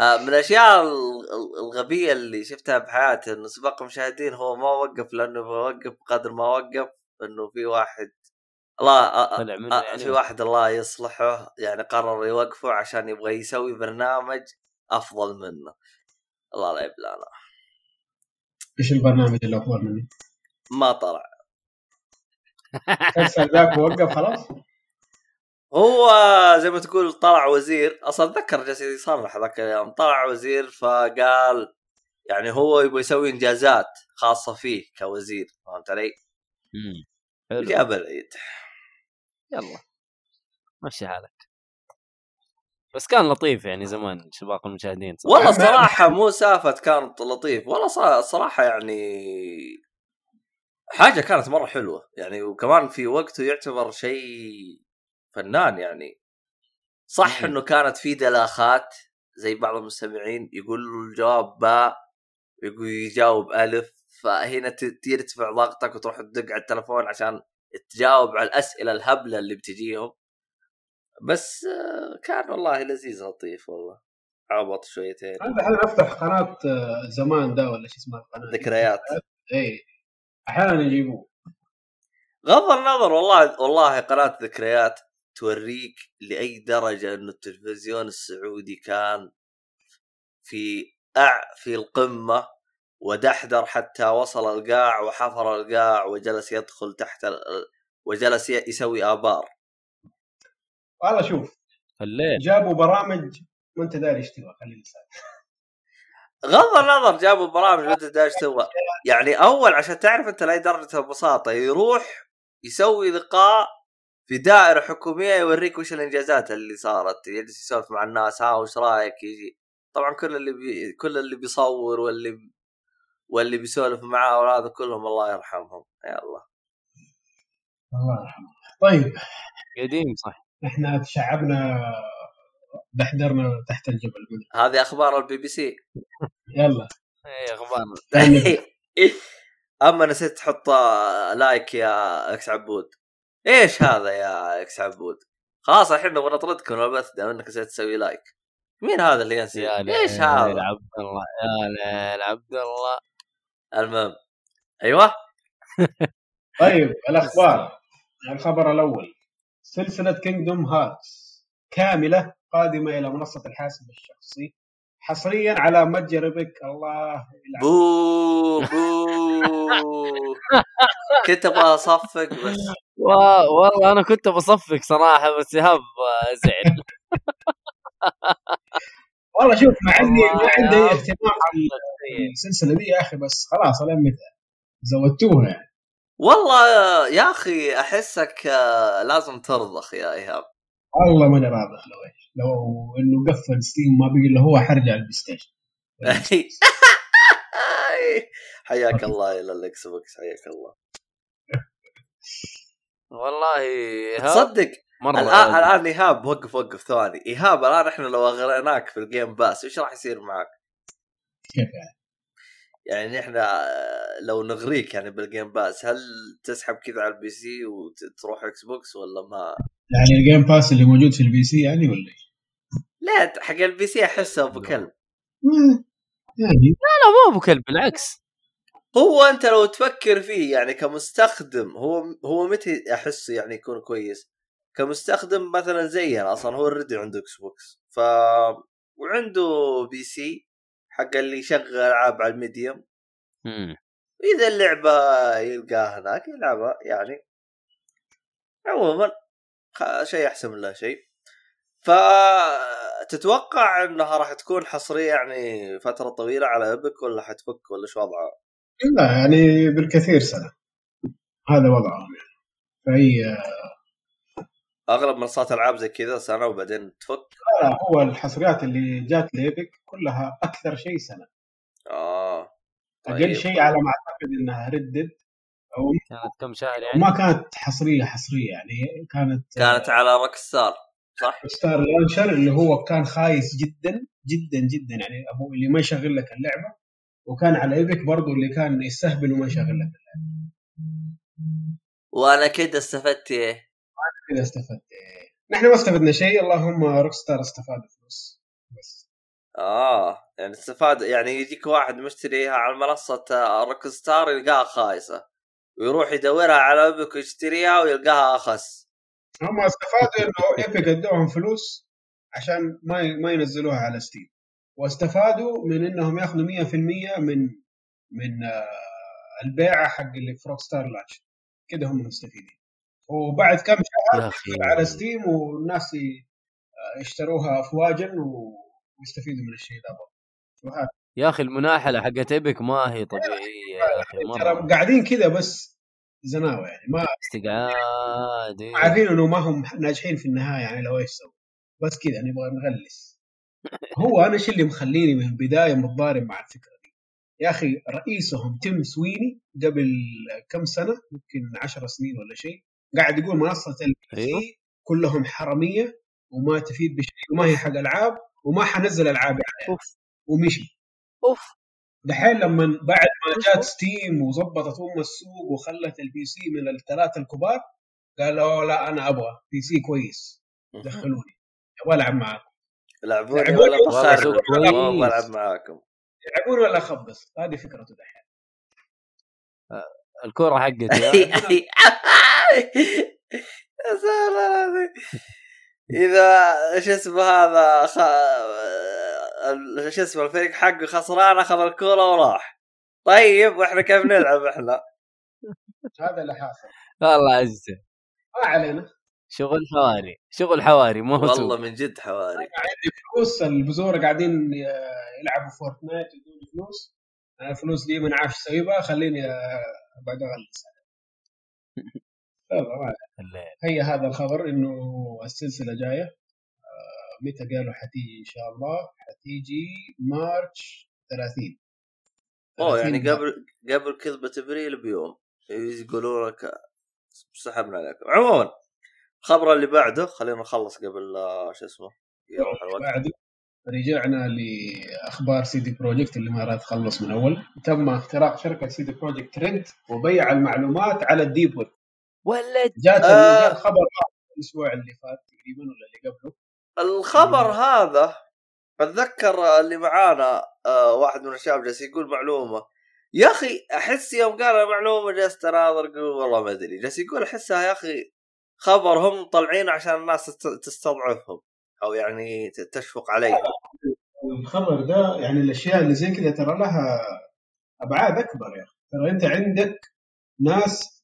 آه من الأشياء ال- ال- الغبية اللي شفتها بحياتي إنه سباق المشاهدين هو ما وقف لأنه بيوقف قدر ما وقف إنه في واحد الله آه آه آه يعني. في واحد الله يصلحه يعني قرر يوقفه عشان يبغى يسوي برنامج أفضل منه. الله لا يبلانا إيش البرنامج اللي افضل مني؟ ما طلع. مسلسل ذاك وقف خلاص؟ هو زي ما تقول طلع وزير. أصلا اتذكر جالس يصرح ذاك اليوم. طلع وزير فقال يعني هو يبغى يسوي إنجازات خاصة فيه كوزير. فهمت علي؟ مم. حلو. جاب العيد يلا. مشي حالك. بس كان لطيف يعني زمان سباق المشاهدين صراحة. والله صراحة مو سافه كانت لطيف والله ص- صراحة يعني حاجة كانت مرة حلوة يعني وكمان في وقته يعتبر شيء فنان يعني صح. إنه كانت في دلاخات زي بعض المستمعين يقول له الجواب باء يقول يجاوب ألف فهنا ت- ترتفع ضغطك وتروح تدق على التلفون عشان تجاوب على الأسئلة الهبلة اللي بتجيهم بس آه، كان والله لذيذ لطيف والله. عبط شويتين. أنا الحين أفتح قناة آه، زمان ده ولا شو اسمها القناة؟ ذكريات. اي أحيانا يجيبوه غض النظر والله والله قناة ذكريات توريك لأي درجة انه التلفزيون السعودي كان في أع في القمة ودحدر حتى وصل القاع وحفر القاع وجلس يدخل تحت ال... وجلس يسوي آبار. والله شوف الليل جابوا برامج ما انت داري إيش تبغى خليني اسال غض النظر جابوا برامج ما تدري إيش سوى يعني أول عشان تعرف أنت لأي درجة البساطة يروح يسوي لقاء في دائرة حكومية يوريك وش الإنجازات اللي صارت يجلس يسولف مع الناس ها وش رأيك يجي. طبعا كل اللي بي... كل اللي بيصور واللي واللي بيسولف معاه وهذا كلهم الله يرحمهم. يلا. الله يرحمه. طيب. قديم صح. إحنا تشعبنا دحدرنا تحت الجبل. هذه أخبار البي بي سي. يلا. اي أخبار. أما نسيت تحط like يا إكس عبود. إيش هذا يا إكس عبود؟ خلاص الحين نبغى نطردكم من البث دام إنك نسيت تسوي like. مين هذا اللي ينسي يا إيش ليل هذا؟ عبد الله يا ليل عبد الله. المهم. أيوه. طيب الأخبار. الخبر الأول. سلسلة Kingdom Hearts كاملة قادمة إلى منصة الحاسب الشخصي حصريا على متجر Epic الله يلعن. boo boo. كنت أبغى أصفق بس. وا- والله أنا كنت بصفق صراحة بس ايهاب زعل. والله شوف مع اني ما عندي اهتمام في السلسلة دي يا أخي بس خلاص الين متى؟ زودتوها يعني. والله يا أخي أحسك آه، لازم ترضخ يا إيهاب. والله ماني راضي لو إيش لو إنه قفل Steam ما بقي الا هو حرجع ال PlayStation. حياك الله إلى ال Xbox حياك الله. والله تصدق؟ مرة الان الآن إيهاب وقف وقف ثواني. إيهاب الآن إحنا لو اغريناك في ال Game Pass إيش راح يصير معك؟ كيف يعني؟ يعني إحنا لو نغريك يعني بال Game Pass هل تسحب كذا على ال PC وتروح Xbox ولا ما؟ يعني ال Game Pass اللي موجود في ال PC يعني ولا إيش؟ لا حق ال PC أحسه أبو كلب. يعني. لا مو أبو كلب بالعكس. هو أنت لو تفكر فيه يعني كمستخدم هو هو متى أحسه يعني يكون كويس؟ كمستخدم مثلا زي أنا أصلا هو already عنده Xbox ف وعنده PC حق اللي يشغل ألعاب على ال medium مم. إذا اللعبة يلقاها هناك يلعبها يعني عموما خ- شيء أحسن من لا شيء فتتوقع إنها راح تكون حصرية يعني فترة طويلة على إيبك ولا حتفك ولا شو وضعها؟ لا يعني بالكثير سنة هذا وضعهم يعني فهي أغلب منصات ألعاب زي كذا سنة وبعدين تفك لا، هو الحصريات اللي جات ليبك كلها أكثر شيء سنة آه أقل طيب. شيء على ما أعتقد إنها ردد أو كانت كم شهر يعني ما كانت حصرية حصرية يعني كانت كانت على روك ستار صح؟ Star launcher اللي هو كان خايس جدا جدا جدا يعني أبو اللي ما يشغل لك اللعبة وكان على Epic برضو اللي كان يستهبل وما يشغل لك اللعبة وأنا كده استفدت إيه؟ كذا استفدت. نحن ما استفدنا شيء اللهم Rockstar استفادوا فلوس. بس. آه يعني استفاد يعني يجيك واحد مشتريها على منصة Rockstar يلقاها خايسة. ويروح يدورها على Epic ويشتريها ويلقاها أخس. هم استفادوا إنه Epic ادوهم فلوس عشان ما ما ينزلوها على Steam واستفادوا من إنهم ياخذوا 100% من من آه، البيعة حق اللي في Rockstar launch كده هم مستفيدين. وبعد كم شهر على Steam والناس يشتروها افواجا ويستفيدوا من الشيء ذا برضه. يا أخي المناحلة حقت Epic ما هي طبيعية يا أخي ترى مرة. قاعدين كذا بس زناوة يعني ما استقعاد إيه. عارفين إنه ما هم ناجحين في النهاية يعني لو إيش سووا بس كذا نبغى نغلس. هو أنا إيش اللي مخليني من البداية متضارب مع الفكرة دي؟ يا أخي رئيسهم Tim Sweeney قبل كم سنة؟ يمكن عشر سنين ولا شيء. قاعد يقول منصة ال P أيوه. C كلهم حرامية وما تفيد بشيء وما هي حق ألعاب وما حنزل ألعاب عليها أوف. ومشي. أوف. دحين لما بعد ما جات؟ Steam وظبطت ام السوق وخلت ال PC من الثلاثة الكبار قال أوه لا أنا أبغى PC كويس دخلوني. أبغى ألعب معاكم. لعبوني ولا بخرب. بلعب معاكم. يلعبوني ولا اخبص هذه فكرته دحين. الكورة حقتي؟ يا ساتر العظيم. إذا شو اسمه هذا خ... شو اسمه الفريق حقه خسران أخذ الكورة وراح. طيب وإحنا كيف نلعب إحنا؟ هذا اللي حاصل. والله عزته ما علينا. شغل حواري. شغل حواري مو والله من جد حواري. عندي فلوس البزوره قاعدين يلعبوا فورتنايت يدوني فلوس. أنا الفلوس دي ما عارف أسوي بها خليني بعد أغلس يلا ما علينا. الليل. هي هذا الخبر إنه السلسلة جاية. آه، متى قالوا حتيجي إن شاء الله؟ حتيجي March 30 أوه يعني 30 قبل قبل كذبة إبريل بيوم. يقولوا لك سحبنا عليكم عموما الخبر اللي بعده خلينا نخلص قبل آه، شو اسمه يروح الوقت. بعد رجعنا لأخبار CD Projekt اللي ما راح تخلص من أول. تم اختراق شركة CD Projekt Red وبيع المعلومات على ال deep web. ولد جات آه. جات خبر الأسبوع اللي فات تقريبا ولا اللي قبله. الخبر هذا اتذكر اللي معانا آه واحد من الشباب جالس يقول معلومة. يا أخي أحس يوم قال المعلومه جالس اناظر أقول والله ما أدري. جالس يقول أحسها يا أخي خبر هم طالعينه عشان الناس تست- تستضعفهم أو يعني تشفق عليهم. الخبر ده يعني الأشياء اللي زي كذا ترى لها أبعاد أكبر يا أخي. ترى أنت عندك ناس آه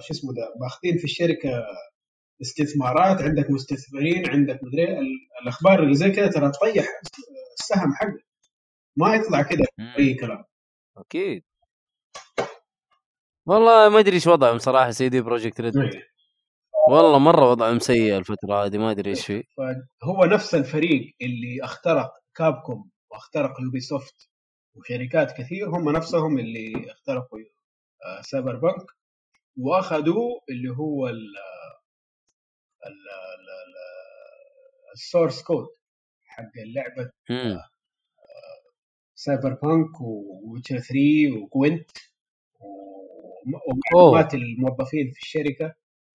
شو اسمه ده باخذين في الشركة استثمارات عندك مستثمرين عندك مدري ال- الأخبار اللي زي كذا ترى تطيح السهم حقك ما يطلع كذا أي كلام. أكيد. والله ما أدري إيش وضعهم صراحة CD Projekt Red. إيه. والله مرة وضعهم سيء الفترة هذه ما أدري إيش فيه. فهو نفس الفريق اللي اخترق Capcom واخترق Ubisoft وشركات كثير هم نفسهم اللي اخترقوا آه، Cyberpunk. واخذوا اللي هو ال ال- ال- ال- ال source code حق اللعبة مم. Cyberpunk و Witcher 3 و Gwent وم- ومعلومات الموظفين في الشركة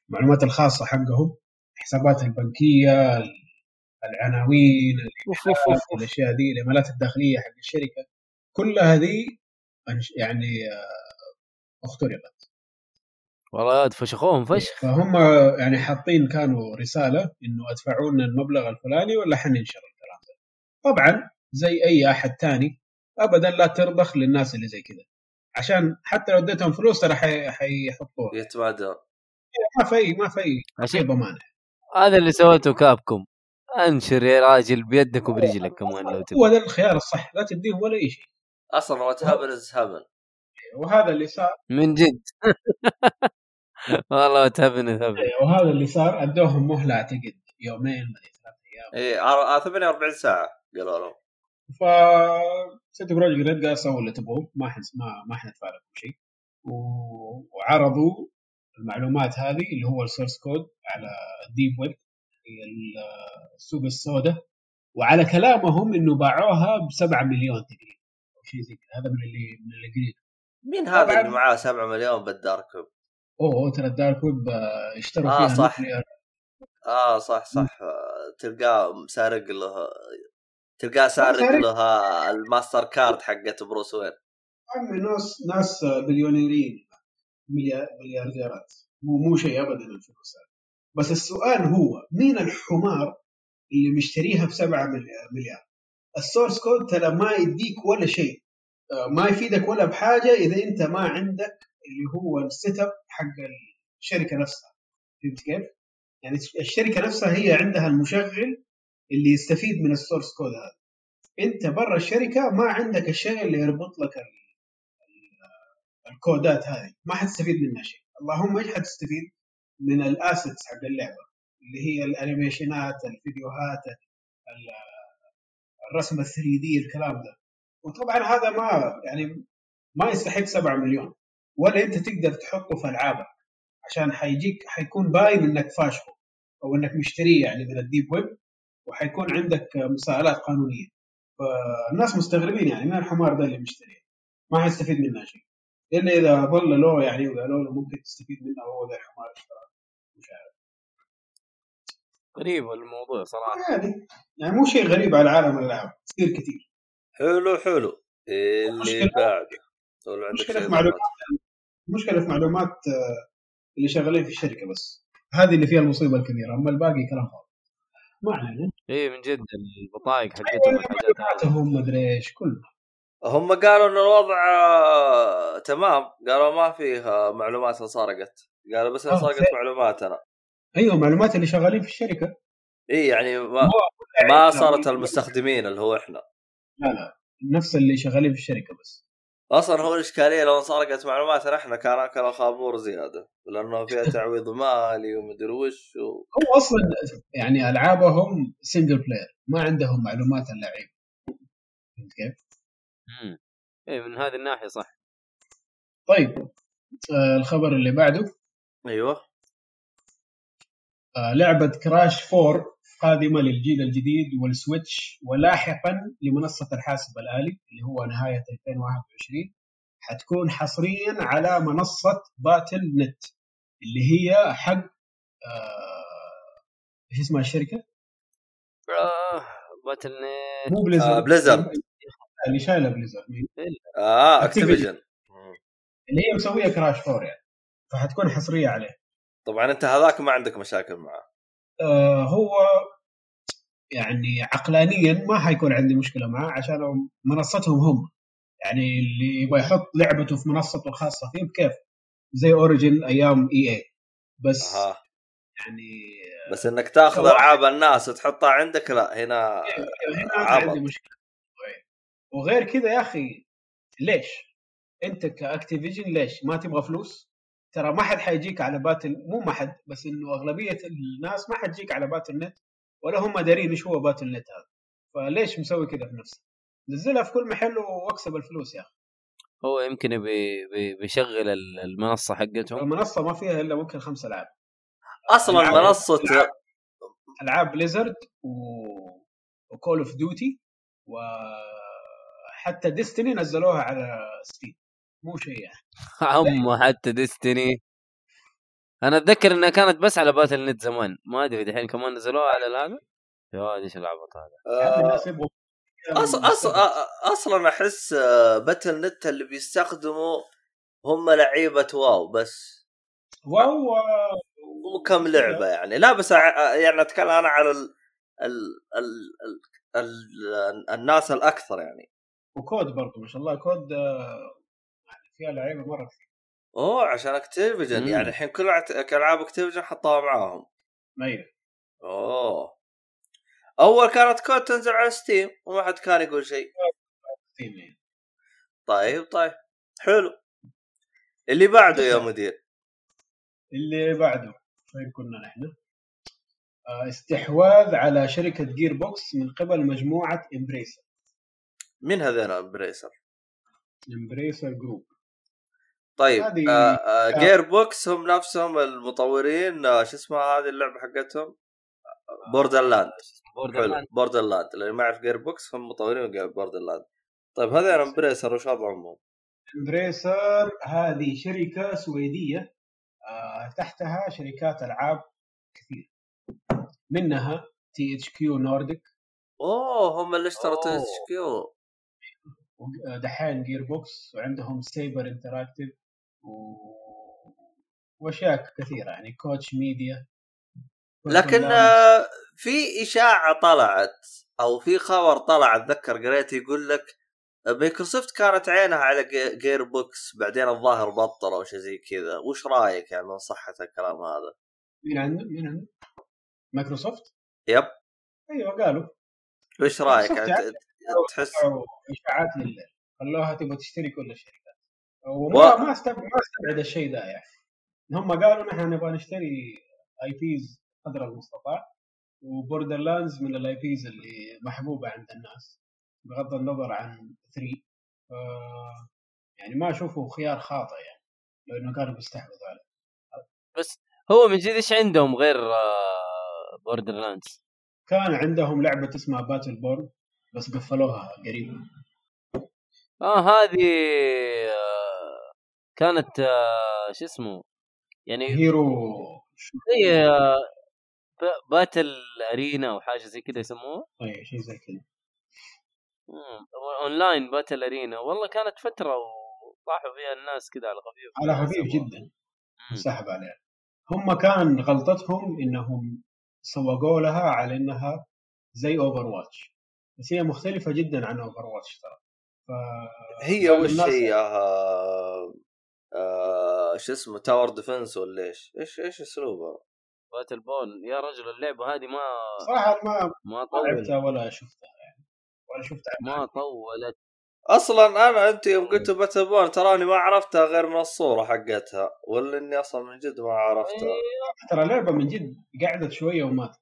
المعلومات الخاصة حقهم الحسابات البنكية العناوين. الأشياء دي الإيميلات الداخلية حق الشركة دي أنش- يعني آه، اخترقت والله فشخوهم فشخ فهم يعني حاطين كانوا رسالة إنه ادفعوا لنا المبلغ الفلاني ولا حننشر الكلام ده. طبعا زي أي أحد تاني ابدا لا ترضخ للناس اللي زي كذا عشان حتى لو اديتهم فلوس ترى حي- حيحطوها. يتمادون ما في ما في عشان ضمانه هذا اللي سويته Capcom. أنشر يا راجل بيدك وبرجلك كمان لو هو تبغى ده الخيار الصح لا تديهم ولا أي شيء. أصلا what happen is happen وهذا اللي صار. من جد. والله تهبن تهبن وهذا اللي صار أدوهم مهلة أعتقد يومين ثلاث أيام. اي ع- 48 ساعة قالوا لهم. ف CD Projekt Red قال سووا اللي تبغوه ما حن ما ما حندفع لكم شيء و- وعرضوا المعلومات هذه اللي هو ال source code على ال deep web السوق السوداء. وعلى كلامهم إنه باعوها ب 7 مليون تقريبا أو شيء زي كذا. هذا من اللي من اللي قريته. مين هذا. اللي معاه 7 مليون بال dark web؟ أوه ترى ال dark web آه، اشتروا آه، فيها صح. nuclear. آه صح صح. آه، تلقاه سارق له تلقاه سارق. له الماستر كارد حقت Bruce Wayne. عمي ناس ناس بليونيريين مليار مليارديرات. مو مو شيء ابدا الفلوس بس السؤال هو مين الحمار اللي مشتريها ب 7 مليار؟ ال source code ترى ما يديك ولا شيء. آه، ما يفيدك ولا بحاجة إذا أنت ما عندك اللي هو ال setup حق الشركة نفسها. فهمت كيف؟ يعني الشركة نفسها هي عندها المشغل اللي يستفيد من ال source code هذا. أنت برا الشركة ما عندك الشيء اللي يربط لك ال- ال- الكودات هذه. ما حتستفيد منها شيء. اللهم إيش حتستفيد؟ من ال assets حق اللعبة. اللي هي الأنيميشنات الفيديوهات ال- الرسم ال 3D الكلام ده. وطبعا هذا ما يعني ما يستحق 7 مليون. ولا أنت تقدر تحطه في ألعابك عشان حيجيك حيكون باين إنك فاشله أو إنك مشتريه يعني من ال deep web وحيكون عندك مساءلات قانونية. فالناس مستغربين يعني مين الحمار ده اللي مشتريه ما حيستفيد منها شيء. الا إذا ظل له يعني وقالوا له ممكن تستفيد منها وهو ذا الحمار مش عارف. غريب الموضوع صراحة. يعني يعني مو شيء غريب على عالم الالعاب تصير كثير حلو حلو. اللي مشكلة- بعده عندك مشكلة معلومات. ضبط؟ مشكلة في معلومات آه، اللي شغالين في الشركة بس. هذه اللي فيها المصيبة الكبيرة أما الباقي كلام فاضي ما علينا. اي من جد البطايق حقتهم والحاجات هذه هم مدري إيش كله. هم قالوا إن الوضع آه، تمام. قالوا ما فيه آه، معلومات انسرقت قالوا بس آه، انسرقت زين. معلوماتنا أيوه معلومات اللي شغالين في الشركة. اي يعني ما, ما صارت المستخدمين اللي هو إحنا. لا لا. نفس اللي شغالين في الشركة بس. أصلا هو الإشكالية لو انسرقت معلوماتنا إحنا كان أكل خابور زيادة لأنه فيها تعويض مالي ومدري وش و... هو أصلا يعني ألعابهم single player ما عندهم معلومات اللعيب فهمت كيف؟ امم اي من هذه الناحية صح. طيب آه الخبر اللي بعده. أيوه. آه لعبة Crash 4 قادمة للجيل الجديد وال Switch ولاحقا لمنصة الحاسب الآلي اللي هو نهاية 2021 حتكون حصريا على منصة Battle.net اللي هي حق آه إيش اسمها الشركة؟ آه Battle.net مو Blizzard آه، Blizzard. اللي شايلة Blizzard مين؟ آه. Activision اللي هي مسوية Crash 4 يعني فحتكون حصرية عليه طبعا أنت هذاك ما عندك مشاكل معه آه هو يعني عقلانيا ما حيكون عندي مشكلة معاه عشان هم- منصتهم هم يعني اللي يبغى يحط لعبته في منصته الخاصة فيه بكيف زي Origin أيام EA بس أها يعني بس إنك تاخذ ألعاب الناس وتحطها عندك لا هنا هنا عبط. عندي مشكلة وغير كذا يا أخي ليش؟ أنت ك Activision ليش ما تبغى فلوس؟ ترى ما حد حيجيك على Battle مو ما حد بس إنه أغلبية الناس ما حتجيك على Battle.net ولا هم دارين إيش هو Battle.net هذا. فليش مسوي كذا في نفسه؟ نزلها في كل محل وأكسب الفلوس يا أخي. هو يمكن بي بي بيشغل ال- المنصة حقتهم. المنصة ما فيها إلا ممكن خمس ألعاب. أصلا منصه ألعاب- ألعاب Blizzard و... و Call of Duty وحتى Destiny نزلوها على Steam مو شيء يعني. هم حتى Destiny. أنا أتذكر إنها كانت بس على Battle.net زمان. ما أدري دحين كمان نزلوها على هذا يا واد إيش العبط هذا؟ يعني آه،. آه، أصلا أحس آه، Battle.net اللي بيستخدموا هم لعيبة WoW بس. WoW وكم لعبة يعني. لا بس يعني أتكلم أنا على ال... ال... ال... ال... ال... الناس الأكثر يعني. و COD برضو ما شاء الله COD آه، فيها لعيبة مرة كثير. أوه عشان Activision. مم. يعني الحين كل ألعاب Activision حطوها معاهم. أيوه أوه. أول كانت Call of Duty تنزل على Steam وما حد كان يقول شيء. يعني. طيب طيب. حلو. اللي بعده يا مدير. اللي بعده. فين كنا نحن؟ آه، استحواذ على شركة Gearbox من قبل مجموعة Embracer مين هذي Embracer Embracer Group طيب هذه- آه آه Gearbox هم نفسهم المطورين آه شو اسمها هذه اللعبة حقتهم؟ Borderlands Borderlands Borderlands اللي ما يعرف Gearbox هم مطورين Borderlands طيب هذا Embracer وش وضعهم؟ Embracer هذه شركة سويدية آه تحتها شركات ألعاب كثير. منها THQ Nordic أوه هم اللي اشتروا. THQ دحين Gearbox وعندهم Saber Interactive. وأشياء كثيرة يعني Koch Media. لكن آه، في إشاعة طلعت أو في خبر طلع أتذكر قريت يقول لك مايكروسوفت كانت عينها على جي- Gearbox بعدين الظاهر بطلوا أو شيء زي كذا. وش رأيك يعني من صحة الكلام هذا؟ مين عنده؟ مين عنده؟ مايكروسوفت؟ Yep. أيوه قالوا. وش رأيك؟ يعني يعني تحس إشاعات لله خلوها تبغى تشتري كل الشركات وما و- ما استبعد ما استبعد الشيء ده يعني. هم قالوا نحن نبغى نشتري IPs قدر المستطاع و Borderlands من ال IPs اللي محبوبة عند الناس بغض النظر عن 3 ف... يعني ما أشوفه خيار خاطئ يعني لو انه كانوا بيستحوذوا عليه هو من جد إيش عندهم غير بوردر لاندز كان عندهم لعبة اسمها Battleborn بس قفلوها قريب. آه هذه آه، كانت آه، شو اسمه؟ يعني hero زي آه، battle arena أو حاجة زي كذا يسموها. اي شيء زي كذا. أونلاين باتل أرينا. والله كانت فترة وطاحوا فيها الناس كذا على خفيف على خفيف سووها. جدا. انسحب عليها. هم كان غلطتهم إنهم سوقوا لها على إنها زي Overwatch بس هي مختلفة جدا عن Overwatch ترى. ف هي وش هي؟ آه... شو اسمه tower defense ولا إيش؟ إيش إيش اسلوبها؟ Battleborn يا رجل اللعبة هذه ما صراحة ما ما ما طولت. لعبتها ولا شفتها يعني. ولا شفتها. ما طولت. أصلا أنا أنت يوم قلت Battleborn تراني ما عرفتها غير من الصورة حقتها ولا إني أصلا من جد ما عرفتها. إيه، ترى لعبة من جد قعدت شوية وماتت.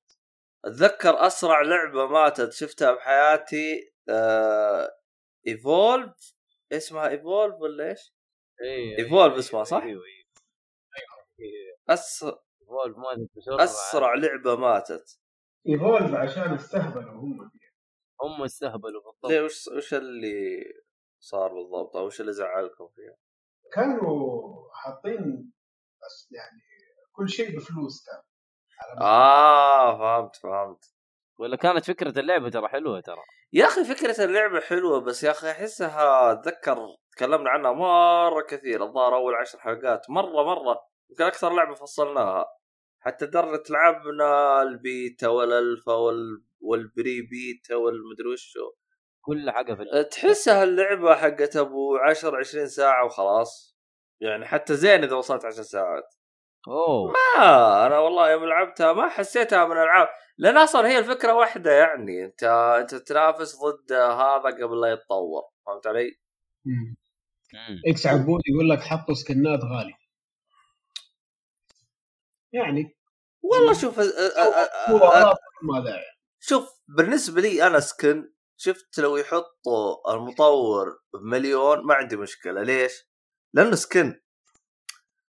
أتذكر أسرع لعبة ماتت شفتها بحياتي آه... Evolve اسمها Evolve ولا إيش؟ Evolve اسمها صح؟ أيوه أيوه. Evolve ماتت بسرعة أسرع لعبة ماتت. Evolve عشان استهبلوا هم هم استهبلوا بالضبط. ليه وش وش اللي صار بالضبط؟ أو وش اللي زعلكم فيها؟ كانوا حاطين بس يعني كل شيء بفلوس كان. آه فهمت فهمت. ولا كانت فكرة اللعبة ترى حلوة ترى. يا أخي فكرة اللعبة حلوة بس يا أخي أحسها اتذكر تكلمنا عنها مرة كثير الظاهر أول عشر حلقات مرة مرة يمكن أكثر لعبة فصلناها. حتى درة لعبنا ال beta وال alpha وال... وال pre beta والمدري وشو. كل حاجة في اللعبة. تحسها اللعبة حقت أبو 10 20 ساعة وخلاص. يعني حتى زين إذا وصلت 10 ساعات. أوه. آه أنا والله يوم لعبتها ما حسيتها من العاب لأن أصلا هي الفكرة واحدة يعني انت أنت تنافس ضد هذا قبل لا يتطور فهمت علي؟ إكس عبود يقول لك حطوا سكنات غالي. يعني والله شوف ما داعي. شوف بالنسبة لي أنا سكن شفت لو يحطوا المطور بمليون ما عندي مشكلة ليش؟ لأنه سكن.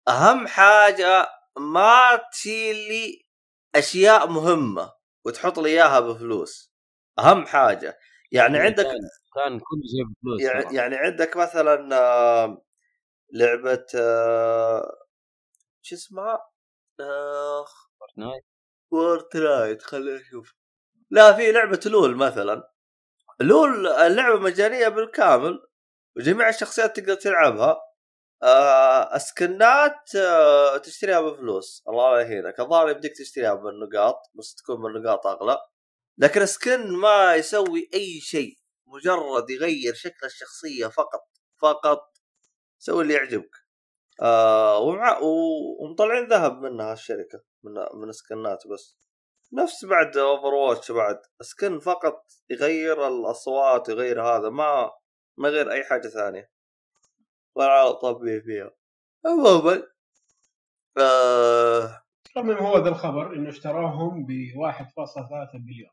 أهم حاجة ما تشيل لي أشياء مهمة وتحط لي إياها بفلوس. أهم حاجة. يعني عندك كان, كل شيء بفلوس يعني. يعني عندك مثلا آه، لعبة آه، شو اسمها؟ اخ Fortnite. Fortnite خليني أشوف لا في لعبة LoL مثلا. LoL اللعبة مجانية بالكامل وجميع الشخصيات تقدر تلعبها. آه skinات آه تشتريها بفلوس. الله لا يهينك. الظاهر يبديك تشتريها بالنقاط بس تكون بالنقاط أغلى. لكن skin ما يسوي أي شيء. مجرد يغير شكل الشخصية فقط فقط سوي اللي يعجبك. آه ومع ومطلعين ذهب منها الشركة من من skinات بس. نفس بعد Overwatch بعد. skin فقط يغير الأصوات يغير هذا ما ما غير أي حاجة ثانية. ولا طبيعي فيها. عموما آه المهم هو ذا الخبر إنه اشتراهم ب 1.3 بليون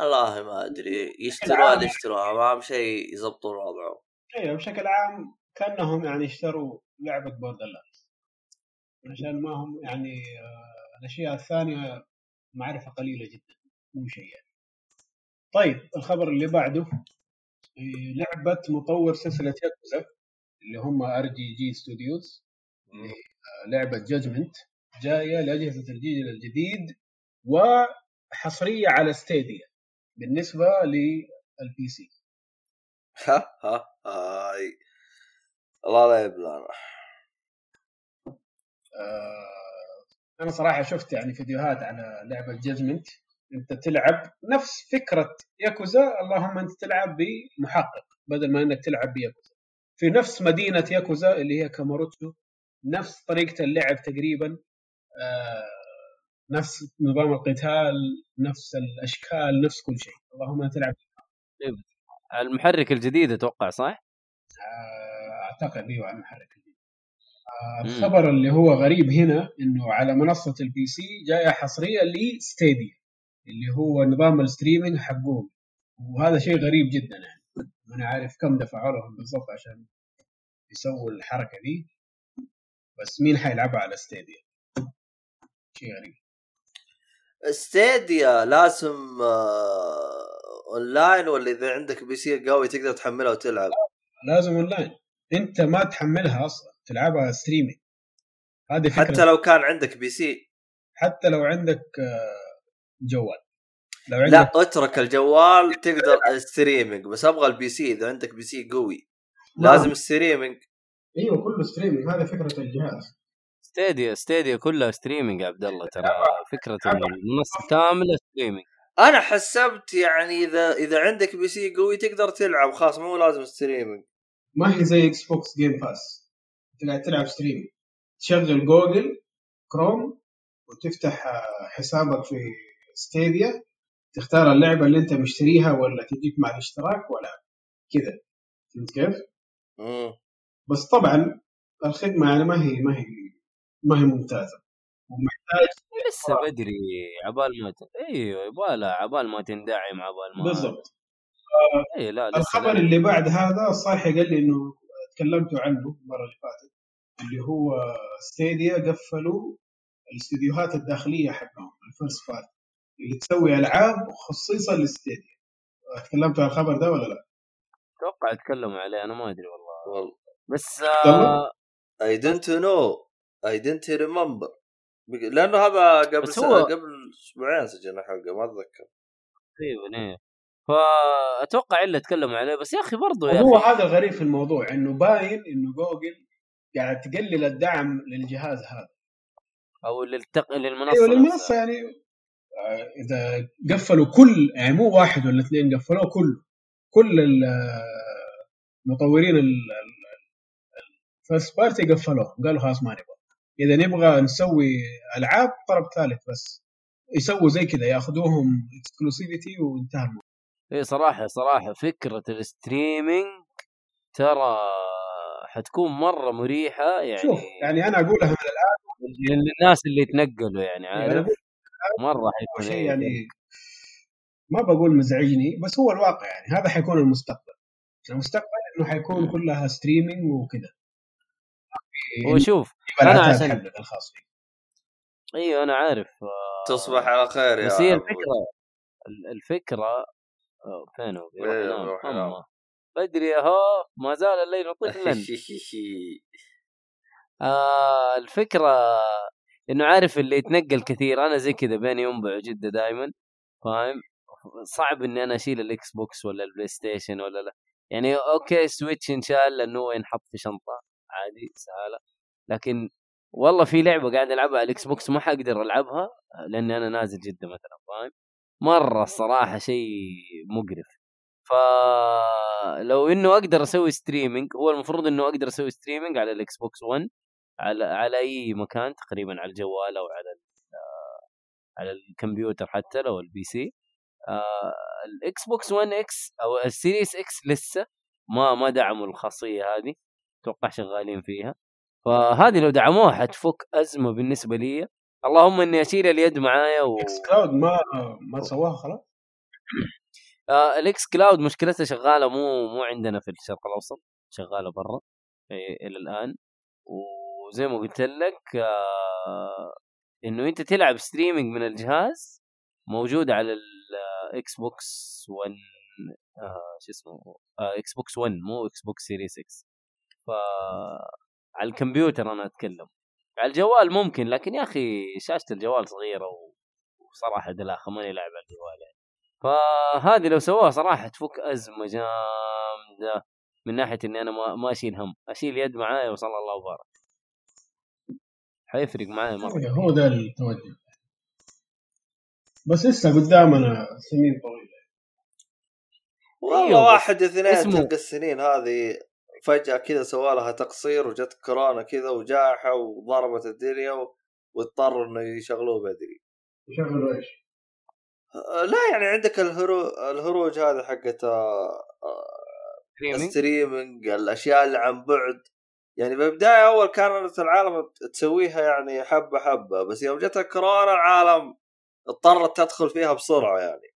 والله ما أدري. يشتروها اللي يشتروها ما اهم شيء يضبطون وضعهم. أيوه بشكل عام كأنهم يعني اشتروا لعبة Borderlands عشان ما هم يعني آه، الأشياء الثانية معرفة قليلة جدا مو شيء يعني. طيب الخبر اللي بعده. لعبة مطور سلسلة ياكوزا اللي هم RGG Studios لعبة Judgment جاية لأجهزة الجيل الجديد وحصريه على Stadia بالنسبة لل PC ها ها هاي. الله لا يبلانا آه، أنا صراحة شفت يعني فيديوهات على لعبة Judgment أنت تلعب نفس فكرة ياكوزا اللهم أنت تلعب بمحقق بدل ما إنك تلعب بياكوزا. في نفس مدينة ياكوزا اللي هي Kamurocho نفس طريقة اللعب تقريبا آه، نفس نظام القتال نفس الأشكال نفس كل شيء. اللهم تلعب المحرك الجديد أتوقع صح؟ آه، أعتقد إيوه المحرك الجديد. آه،. الخبر اللي هو غريب هنا إنه على منصة ال PC جاية حصرية ل Stadia. اللي هو نظام ال streaming حقهم. وهذا شيء غريب جدا. يعني أنا عارف كم دفعوا لهم بالضبط عشان يسووا الحركة دي. بس مين حيلعبها على Stadia؟ شيء غريب. Stadia لازم آه، اونلاين ولا إذا عندك PC قوي تقدر تحملها وتلعب. لازم اونلاين أنت ما تحملها أصلا تلعبها streaming هذه فكرة. حتى لو كان عندك PC. حتى لو عندك آه، جوال. لو عندك لا اترك الجوال تقدر streaming بس أبغى ال PC. إذا عندك PC قوي لازم streaming إيوه كله streaming هذا فكرة الجهاز. Stadia Stadia كلها streaming يا عبد الله ترى. فكرة المنصه كامله streaming أنا حسبت يعني إذا إذا عندك PC قوي تقدر تلعب. خلاص مو لازم streaming ما هي زي Xbox Game Pass تلعب تلعب streaming تشغل Google Chrome وتفتح آه، حسابك في Stadia تختار اللعبة اللي أنت مشتريها ولا تجيك مع الاشتراك ولا كذا. فهمت كيف؟ بس طبعا الخدمة يعني ما هي ما هي ما هي ممتازة. ومحتاج لسه بدري عبال ما ت... إيوه يبغى عبال ما تندعم عبال ما بالضبط. اي لا الخبر لا. اللي بعد هذا صاحي قال لي إنه تكلمتوا عنه المرة اللي فاتت اللي هو Stadia قفلوا الاستديوهات الداخلية حقهم ال first party اللي تسوي ألعاب خصيصا لل Stadia تكلمتوا عن الخبر ده ولا لا؟ أتوقع اتكلموا عليه أنا ما أدري والله. والله. بس I don't no I don't remember لأنه هذا قبل سنة هو- قبل أسبوعين سجلنا حلقه ما أتذكر. تقريبا إيه. فأتوقع إلا تكلموا عليه. بس يا أخي برضو يا أخي هذا الغريب في الموضوع إنه باين إنه جوجل قاعد تقلل الدعم للجهاز هذا. أو للتق... للمنصة أيوه نفسها. للمنصه يعني إذا قفلوا كل يعني مو واحد ولا اثنين قفلوه كله كل المطورين ال first party قفلوه. قالوا خلاص ما نبغى. إذا نبغى نسوي ألعاب طرف ثالث بس. يسووا زي كذا ياخذوهم exclusivity وانتهى الموضوع. إيه صراحة صراحة فكرة ال streaming ترى حتكون مرة مريحة يعني شوف يعني أنا أقولها من الآن. للناس اللي يتنقلوا يعني يعني عارف؟ مرة حيكون شيء يعني ما بقول مزعجني بس هو الواقع يعني. هذا حيكون المستقبل. المستقبل إنه حيكون كلها streaming وكذا. هو شوف يبقى أنا العتاد عشان- الخاص إيوه أنا عارف. تصبح على خير يا بس هي. الفكرة ال- الفكرة فين هو؟ يروح إيه، ينام. بدري اهو ما زال الليل طفلا آه الفكرة إنه عارف اللي يتنقل كثير. أنا زي كذا بين ينبع وجده دائما فاهم؟ صعب إني أنا أشيل ال Xbox ولا ال PlayStation ولا لا. يعني okay Switch انشال لأنه هو ينحط في شنطة عادي سهاله لكن والله في لعبة قاعد ألعبها على ال Xbox ما حقدر ألعبها لأني أنا نازل جدة مثلا فاهم؟ مرة الصراحة شيء مقرف. فلو إنه أقدر أسوي streaming هو المفروض إنه أقدر أسوي streaming على ال Xbox 1 على على أي مكان تقريبا على الجوال أو على ال- على الكمبيوتر حتى لو ال PC آه، ال Xbox 1 X أو ال Series X لسه ما ما دعموا الخاصية هذه أتوقع شغالين فيها. فهذه لو دعموها حتفك أزمة بالنسبة لي. اللهم إني أشيل اليد معايا و... xCloud ما ما سواها خلاص؟ آه ال xCloud مشكلتها شغالة مو مو عندنا في الشرق الأوسط شغالة برا إلى الآن. وزي ما قلت لك آه إنه أنت تلعب streaming من الجهاز موجوده على ال Xbox 1 آه شو اسمه Xbox 1 مو Xbox Series X ف على الكمبيوتر أنا أتكلم. على الجوال ممكن لكن يا أخي شاشة الجوال صغيرة. وصراحة دلاخة ماني لاعب على الجوال يعني. فهذه لو سووها صراحة تفك أزمة جامدة. من ناحية إني أنا ما, ما أشيل هم أشيل يد معايا وصلى الله وبارك. حيفرق معايا مرة. إيه، هو ده التوجه. بس لسه قدامنا سنين طويلة. والله أيوة واحد اثنين تلقى السنين هذه فجأة كذا سوى لها تقصير وجت كورونا كذا وجائحة وضربت الدنيا و... واضطروا إنه يشغلوه بدري. يشغلوا إيش؟ آه، لا يعني عندك الهرو... الهروج هذه حقت آه، streaming ال streaming الأشياء اللي عن بعد. يعني بالبدايه أول كانت العالم تسويها يعني حبة حبة بس يوم جت الكورونا العالم اضطرت تدخل فيها بسرعة يعني.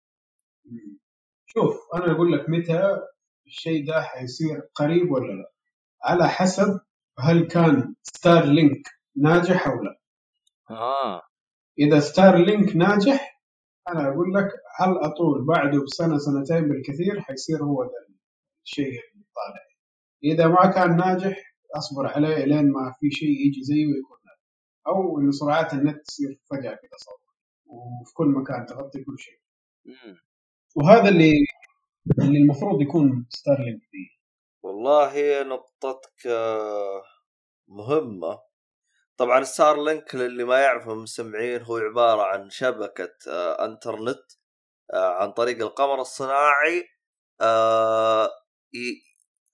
شوف أنا أقول لك متى الشيء ده حيصير قريب ولا لا. على حسب هل كان ستار لينك ناجح أو لا. آه. إذا ستار لينك ناجح أنا أقول لك على طول بعده بسنة سنتين بالكثير حيصير هو ده الشيء اللي طالع. إذا ما كان ناجح أصبر عليه لين ما في شيء يجي زيه ويكون ناجح أو انه سرعات النت تصير فجأة كذا صوت وفي كل مكان تغطي كل شيء. وهذا اللي اللي المفروض يكون ستار لينك فيه. والله نقطتك آه، مهمة. طبعا ستار لينك للي ما يعرف من المستمعين هو عبارة عن شبكة آه، إنترنت آه، عن طريق القمر الصناعي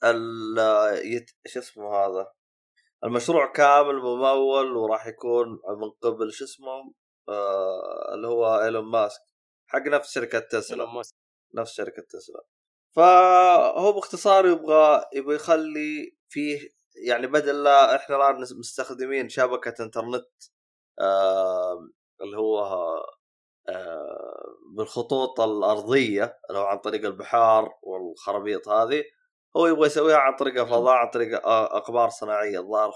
ال يت... شو اسمه هذا؟ المشروع كامل ممول وراح يكون من قبل شو اسمه؟ آه اللي هو إيلون ماسك. حق نفس شركة تسلا. نفس شركة تسلا. فهو باختصار يبغى يبغى يخلي فيه يعني بدل لا إحنا الآن مستخدمين شبكة إنترنت آه اللي هو آه بالخطوط الأرضية اللي هو عن طريق البحار والخرابيط هذه هو يبغى يسويها عن طريق الفضاء عن طريق آه، أقمار صناعية. الظاهر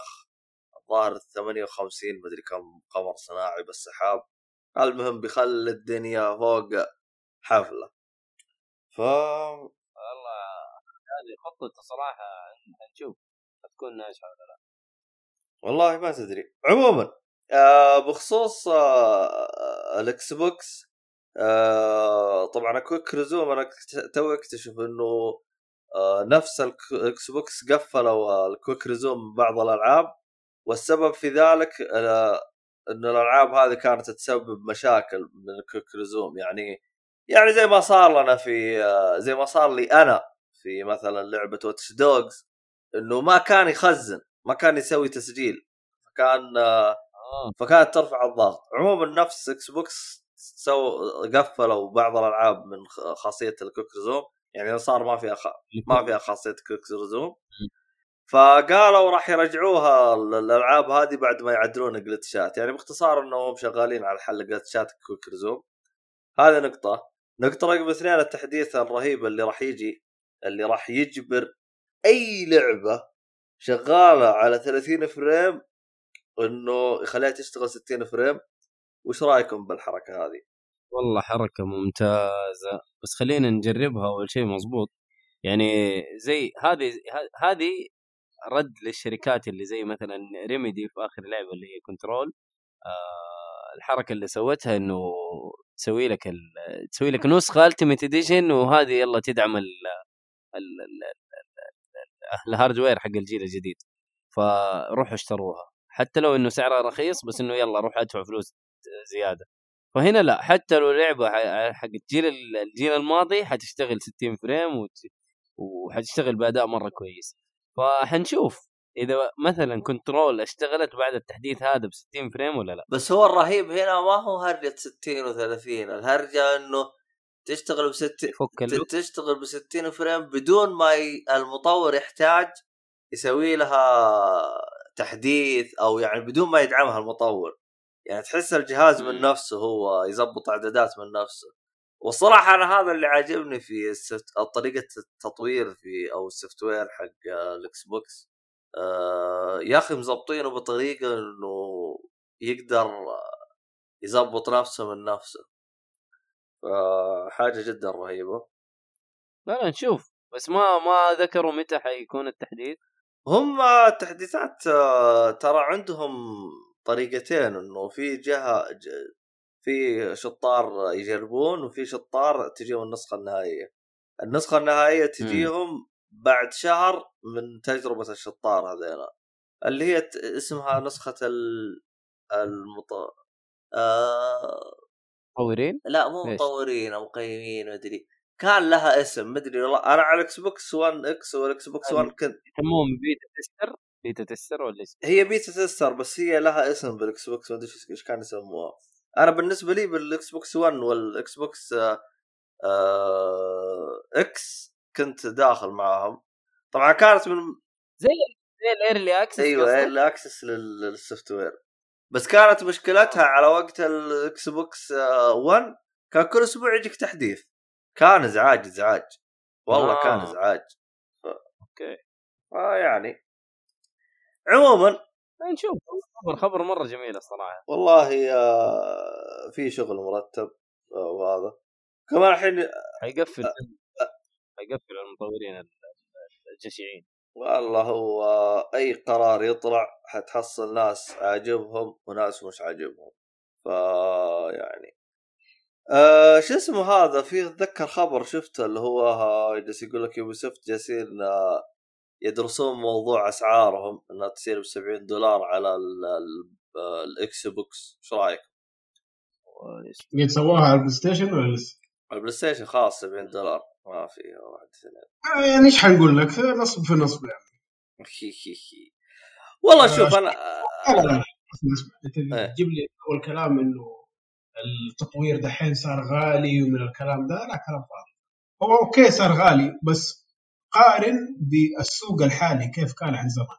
الظاهر 58 مدري كم قمر صناعي بالسحاب المهم بيخلي الدنيا فوق حفلة. ف والله هذه خطته صراحة. نشوف تكون ناجحة ولا لا. والله ما تدري. عموما آه بخصوص آه الاكس بوكس آه طبعا quick resume أنا تو أكتشف إنه نفس الك- الاكس بوكس قفلوا ال quick resume من بعض الألعاب والسبب في ذلك آه انه الألعاب هذه كانت تسبب مشاكل من ال quick resume يعني يعني زي ما صار لنا في آه زي ما صار لي أنا في مثلا لعبة واتش دوجز إنه ما كان يخزن ما كان يسوي تسجيل كان آه فكانت ترفع الضغط. عموما نفس إكس بوكس سو قفلوا بعض الألعاب من خاصية ال quick resume يعني صار ما فيها خ... ما فيها خاصيه quick resume فقالوا راح يرجعوها ال- الألعاب هذه بعد ما يعدلون ال glitchات يعني باختصار إنهم شغالين على حل glitchات quick resume هذه نقطة. نقطة رقم اثنين التحديث الرهيب اللي راح يجي اللي راح يجبر أي لعبة شغالة على 30 frame إنه يخليها تشتغل 60 frame. وش رأيكم بالحركة هذه؟ والله حركة ممتازة بس خلينا نجربها أول شيء مضبوط يعني زي هذه هذه رد للشركات اللي زي مثلا ريميدي في آخر لعبة اللي هي كنترول آه الحركة اللي سوتها إنه تسوي لك. تسوي لك نسخة ultimate edition وهذه يلا تدعم. ال... ال hardware حق الجيل الجديد فروحوا اشتروها حتى لو إنه سعرها رخيص بس إنه يلا روح ادفع فلوس زيادة فهنا لا حتى لو لعبة حق الجيل الجيل الماضي حتشتغل 60 frame. وحتشتغل بأداء مرة كويس. فحنشوف إذا مثلا كنترول اشتغلت بعد التحديث هذا ب 60 frame ولا لا. بس هو الرهيب هنا ما هو هرجة 60 و30 الهرجة إنه تشتغل ب 60 فك تشتغل ب 60 frame بدون ما ي... المطور يحتاج يسوي لها تحديث أو يعني بدون ما يدعمها المطور. يعني تحس الجهاز من. نفسه هو يزبط اعدادات من نفسه. والصراحة أنا هذا اللي عاجبني في ال soft... طريقة التطوير في أو ال software حق آه، الإكس بوكس. آه يا أخي مزبطينه بطريقة إنه يقدر يزبط نفسه من نفسه. آه، حاجة جدا رهيبة. لا لا نشوف. بس ما ما ذكروا متى حيكون التحديث؟ هم التحديثات آه، ترى عندهم طريقتين إنه في جهة ج- في شطار يجربون وفي شطار تجيهم النسخة النهائية. النسخة النهائية تجيهم بعد شهر من تجربة الشطار هذيلا. اللي هي اسمها نسخة ال المط... آه... مطورين؟ لا مو؟ مطورين أو مقيمين مدري كان لها اسم مدري والله. أنا على الاكس بوكس 1 إكس والاكس بوكس 1 كنت يسموهم beta tester beta tester ولا اسم هي beta tester بس هي لها اسم بالاكس بوكس ما أدري إيش كان يسموها. أنا بالنسبة لي بالاكس بوكس 1 والاكس بوكس آه آه إكس كنت داخل معاهم. طبعا كانت من زي زي ال early access أيوه ال access لل software بس كانت مشكلتها على وقت الاكس بوكس آه، 1 كان كل أسبوع يجيك تحديث. كان إزعاج إزعاج. والله آه. كان ازعاج أوكي. آه يعني عموما. نشوف. خبر خبر مرة جميل الصراحة. والله آه، في شغل مرتب آه، وهذا. كمان الحين حيقفل حيقفل المطورين ال- الجشعين. والله هو أي قرار يطلع حتحصل ناس عاجبهم وناس مش عاجبهم. ف يعني آه شو اسمه هذا؟ في أتذكر خبر شفته اللي هو آه، جالس يقول لك يوبي سوفت جالسين آه، يدرسون موضوع أسعارهم إنها تصير ب 70 دولار على ال- ال- ال Xbox إيش رأيك؟ قد سووها على ال PlayStation ولا لسه؟ ال PlayStation خلاص 70 دولار. ما في واحد اثنين. يعني إيش حنقول لك؟ نصب في نصب يعني. والله آه، شوف أنا إيه. تجيب لي أول كلام إنه التطوير دحين صار غالي ومن الكلام ده لا كلام فاضي. هو okay صار غالي بس قارن بالسوق الحالي كيف كان عن زمان.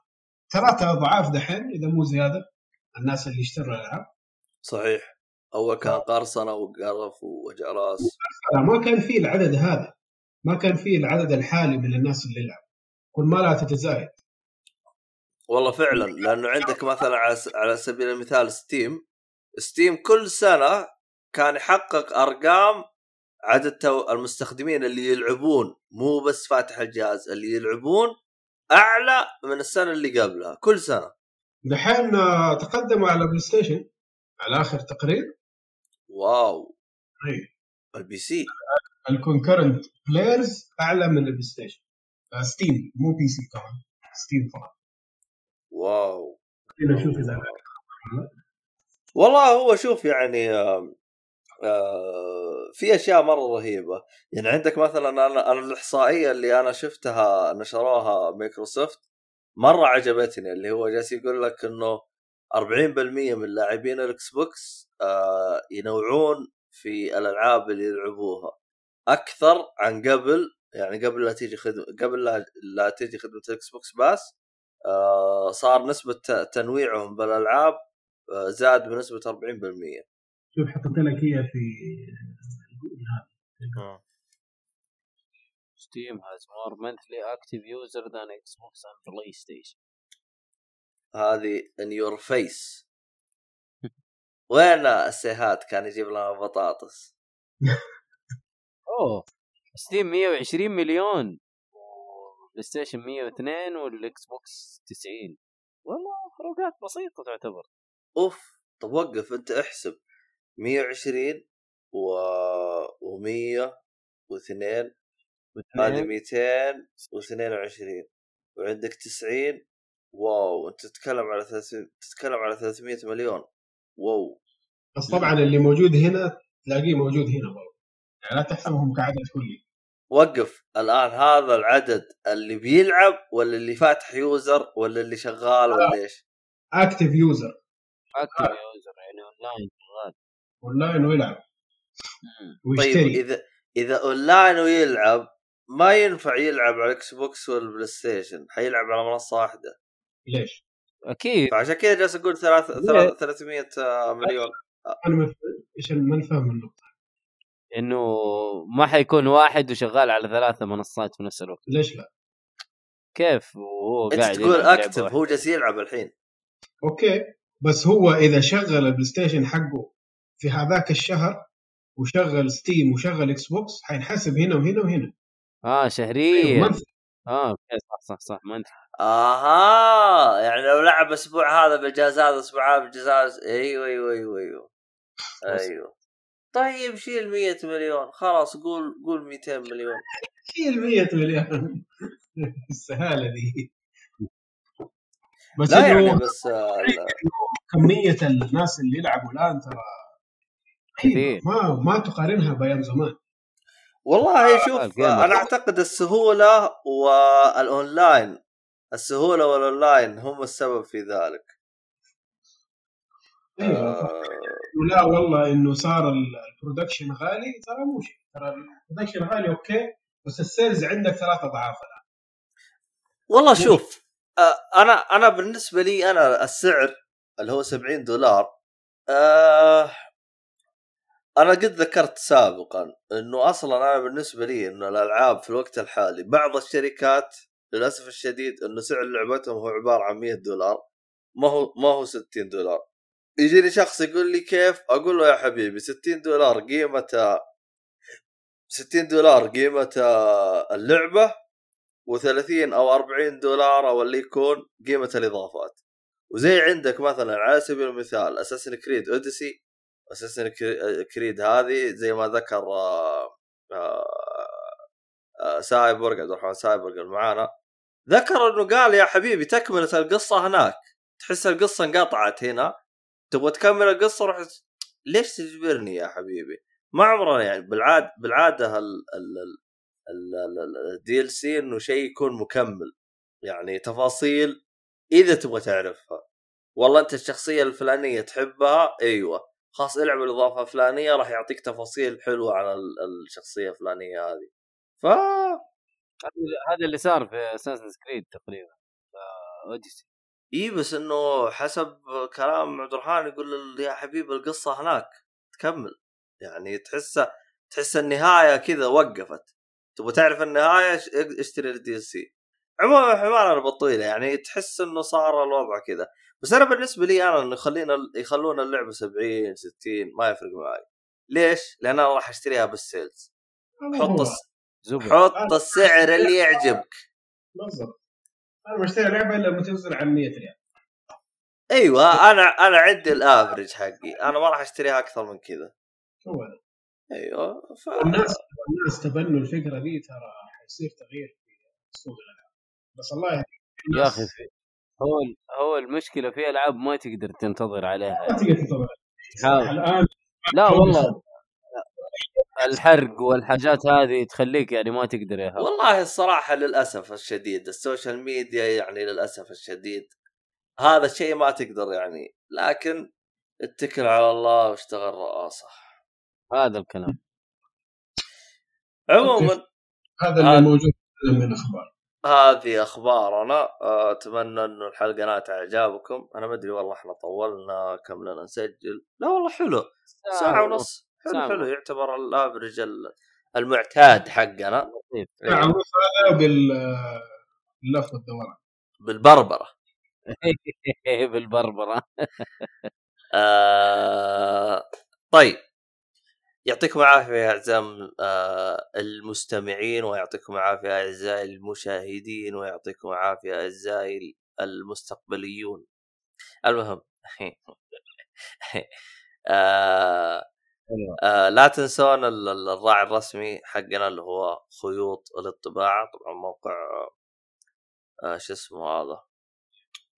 ثلاثة اضعاف دحين إذا مو زيادة الناس اللي اشتروا الألعاب. صحيح. اول كان قرصنة وقرف ووجع راس ما كان فيه العدد هذا. ما كان فيه العدد الحالي من الناس اللي يلعب. كل ما لا تتزايد. والله فعلا لأنه عندك مثلا على سبيل المثال Steam Steam كل سنة كان يحقق أرقام عدد المستخدمين اللي يلعبون مو بس فاتح الجهاز اللي يلعبون أعلى من السنة اللي قبلها كل سنة. دحين آه، تقدموا على PlayStation على آخر تقرير. wow. أي. ال PC. ال concurrent players أعلى من ال PlayStation. آه، Steam مو PC كمان Steam فقط wow. خلينا نشوف اذا والله هو شوف يعني آه، في أشياء مرة رهيبة. يعني عندك مثلا أنا أنا الإحصائية اللي أنا شفتها نشروها مايكروسوفت مرة عجبتني اللي هو جالس يقول لك إنه 40% من لاعبين ال Xbox آه، ينوعون في الألعاب اللي يلعبوها. أكثر عن قبل يعني قبل لا تيجي خدمه قبل لا, لا تيجي خدمة ال Xbox Pass آه، صار نسبة تنويعهم بالألعاب زاد بنسبة 40% شوف حطيت لك هي في Steam has more monthly active user than Xbox and Play Station هذه in your face وين السيهات؟ كان يجيب لنا بطاطس. أوه Steam 120 مليون PlayStation 102 وال Xbox 90 والله فروقات بسيطة تعتبر. أوف طب وقف أنت احسب. 120 و و100 و2 هذه واثنين. 222 وعندك 90 wow أنت تتكلم على 300 تتكلم على 300 مليون. wow. بس طبعا اللي موجود هنا تلاقيه موجود هنا برضه. يعني لا تحسبهم كعدد كلي. وقف. الآن هذا العدد اللي بيلعب ولا اللي فاتح user ولا اللي شغال ولا إيش؟ active user active user يعني online online ويلعب. طيب ويشتري. إذا إذا أونلاين ويلعب ما ينفع يلعب على ال Xbox وال PlayStation حيلعب على منصة واحدة. ليش؟ أكيد. فعشان كذا جالس أقول ثلاث ليه؟ ثلاث- 300 مليون. أنا ما إيش ما نفهم النقطة. إنه ما حيكون واحد وشغال على ثلاثة منصات في نفس الوقت. ليش لا؟ كيف؟ وهو أنت قاعد تقول لعبة active واحدة. هو جالس يلعب الحين. okay بس هو إذا شغل ال PlayStation حقه في هذاك الشهر وشغل Steam وشغل Xbox حينحسب هنا وهنا وهنا. آه شهريا. أيوة، monthly. آه أوكي صح صح صح ما انت آها يعني لو لعب أسبوع هذا بالجهاز هذا أسبوع هذا بالجهاز أيوه أيوه أيوه أيوه. أيوه. طيب شيل 100 مليون. خلاص قول قول 200 مليون. شيل 100 مليون. السهالة دي. بس لا يعني بس آه، لا. كمية الناس اللي يلعبوا الآن ترى كثير. ما ما تقارنها بأيام زمان. والله شوف ال gamer. أنا أعتقد السهولة والأونلاين السهولة والأونلاين هم السبب في ذلك. أيوه آه، ولا والله إنه صار ال- ال production غالي. ترى مو شيء. ترى ال production غالي okay. بس ال sales عندك ثلاث أضعاف الآن. والله شوف آه، أنا أنا بالنسبة لي أنا السعر اللي هو 70 دولار آه أنا قد ذكرت سابقا إنه أصلا أنا بالنسبة لي إنه الألعاب في الوقت الحالي بعض الشركات للأسف الشديد إنه سعر لعبتهم هو عبارة عن 100 دولار ما هو ما هو 60 دولار. يجيني شخص يقول لي كيف؟ أقول له يا حبيبي 60 دولار قيمة 60 دولار قيمة اللعبة و30 أو 40 دولار أو اللي يكون قيمة الإضافات. وزي عندك مثلا على سبيل المثال Assassin's Creed Odyssey Assassin's Creed هذه زي ما ذكر آه، آه، آه، سايبورغ عبد الرحمن سايبورغ معانا. ذكر إنه قال يا حبيبي تكملة القصة هناك. تحس القصة انقطعت هنا. تبغى تكمل القصة روح ليش تجبرني يا حبيبي؟ ما عمرنا يعني بالعاد بالعادة ال DLC إنه شيء يكون مكمل. يعني تفاصيل إذا تبغى تعرفها. والله أنت الشخصية الفلانية تحبها؟ أيوه. خلاص العب الإضافة الفلانية راح يعطيك تفاصيل حلوة عن ال- الشخصية الفلانية هذه. ف هذا اللي صار في اساسن كريد تقريبا. اوديسي إي بس إنه حسب كلام عبد الرحمن يقول يا حبيبي القصة هناك تكمل. يعني تحس تحس النهاية كذا وقفت. تبغى تعرف النهاية اش- اشتري ال DLC عموما حمار بالطويله يعني تحس إنه صار الوضع كذا. بس أنا بالنسبة لي أنا انه يخلينا يخلون اللعبة 70 60 ما يفرق معي ليش؟ لأن أنا راح أشتريها بال sales. حط. الس... حط السعر اللي يعجبك. بالضبط. أنا بشتري لعبة لما تنزل عن 100 ريال. أيوه أنا أنا عندي ال average حقي. أنا ما راح أشتريها أكثر من كذا. هو. أيوه ف... الناس الناس تبنوا الفكرة دي ترى حيصير تغيير في سوق الألعاب. بس الله يهديك. يا أخي. هو هو المشكلة في ألعاب ما تقدر تنتظر عليها. ما تقدر تنتظر. الآن لا والله. الحرق والحاجات هذه تخليك يعني ما تقدر يا والله الصراحة للأسف الشديد السوشيال ميديا يعني للأسف الشديد هذا الشيء ما تقدر يعني لكن اتكل على الله واشتغل رئاسه هذا الكلام. عموما هذا آه. اللي موجود من أخبار هذه أخبارنا. آه، أتمنى انه الحلقة نالت إعجابكم. أنا ما أدري والله إحنا طولنا كم لنا نسجل. لا والله حلو. ساعة ونص. حلو ساعة حلو. ونص. يعتبر الافرج ال- المعتاد حقنا. ساعة ونص هذا بال اللف والدوران. بالبربرة. بالبربرة. آه طيب. يعطيكم العافية يا أعزائي آه المستمعين ويعطيكم العافية أعزائي المشاهدين ويعطيكم العافية أعزائي المستقبليون. المهم آه آه لا تنسون ال- ال- الراعي الرسمي حقنا اللي هو خيوط للطباعه طبعا موقع آه شو اسمه هذا؟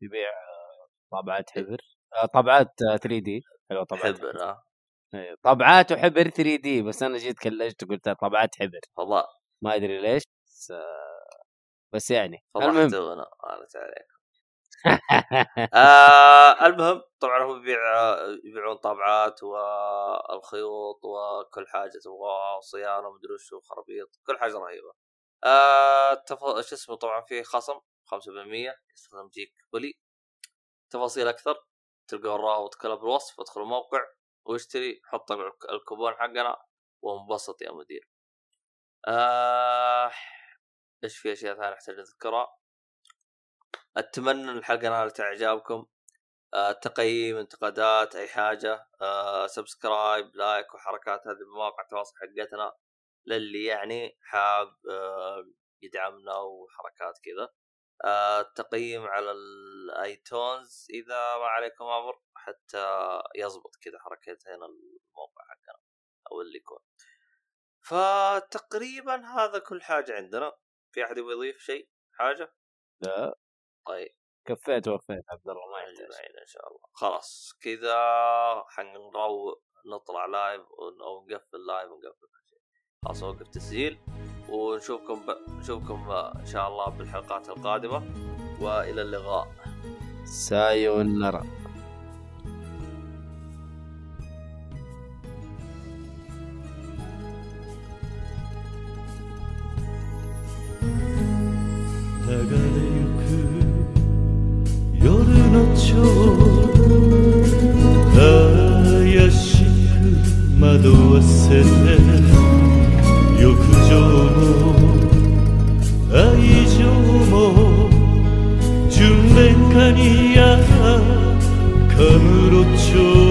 يبيع آه، طابعات حبر. آه، طابعات 3 دي حلو طابعات حبر إيه، طابعات وحبر 3 دي بس أنا جيت كلجت وقلت طابعات حبر. فضاء ما أدري ليش بس, بس يعني المهم فضحتونا قالت عليك آه المهم طبعا هم يبيع يبيعون طابعات والخيوط وكل حاجة تبغاها وصيانة ومدري وش وخرابيط كل حاجة رهيبة. آه تف... شو اسمه طبعا في خصم 5% يستخدم جيك بولي تفاصيل أكثر تلقون الرابط كله بالوصف ادخل الموقع واشتري حط الك- الكوبون حقنا وانبسط يا مدير. آه إيش في أشياء ثانية نحتاج نذكرها أتمنى إن الحلقة نالت اعجابكم آه، تقييم انتقادات أي حاجة. آه، subscribe like وحركات هذه بمواقع التواصل حقتنا للي يعني حاب آه، يدعمنا وحركات كذا. التقييم على الآيتونز إذا ما عليكم أمر حتى يزبط كذا حركتين الموقع حقنا أو اللي يكون. فتقريبا هذا كل حاجة عندنا. في أحد يبغى يضيف شيء؟ حاجة؟ لا. طيب. كفيت وفيت عبد الله ما يحتاج. إن شاء الله. خلاص كذا حنروق نطلع live أو نقفل live ونقفل كل شيء. خلاص أوقف تسجيل. ونشوفكم ب... نشوفكم ان شاء الله بالحلقات القادمه والى اللقاء سايونارا流れゆく夜の蝶怪しく惑わせて欲情 아니야. 감으로 줘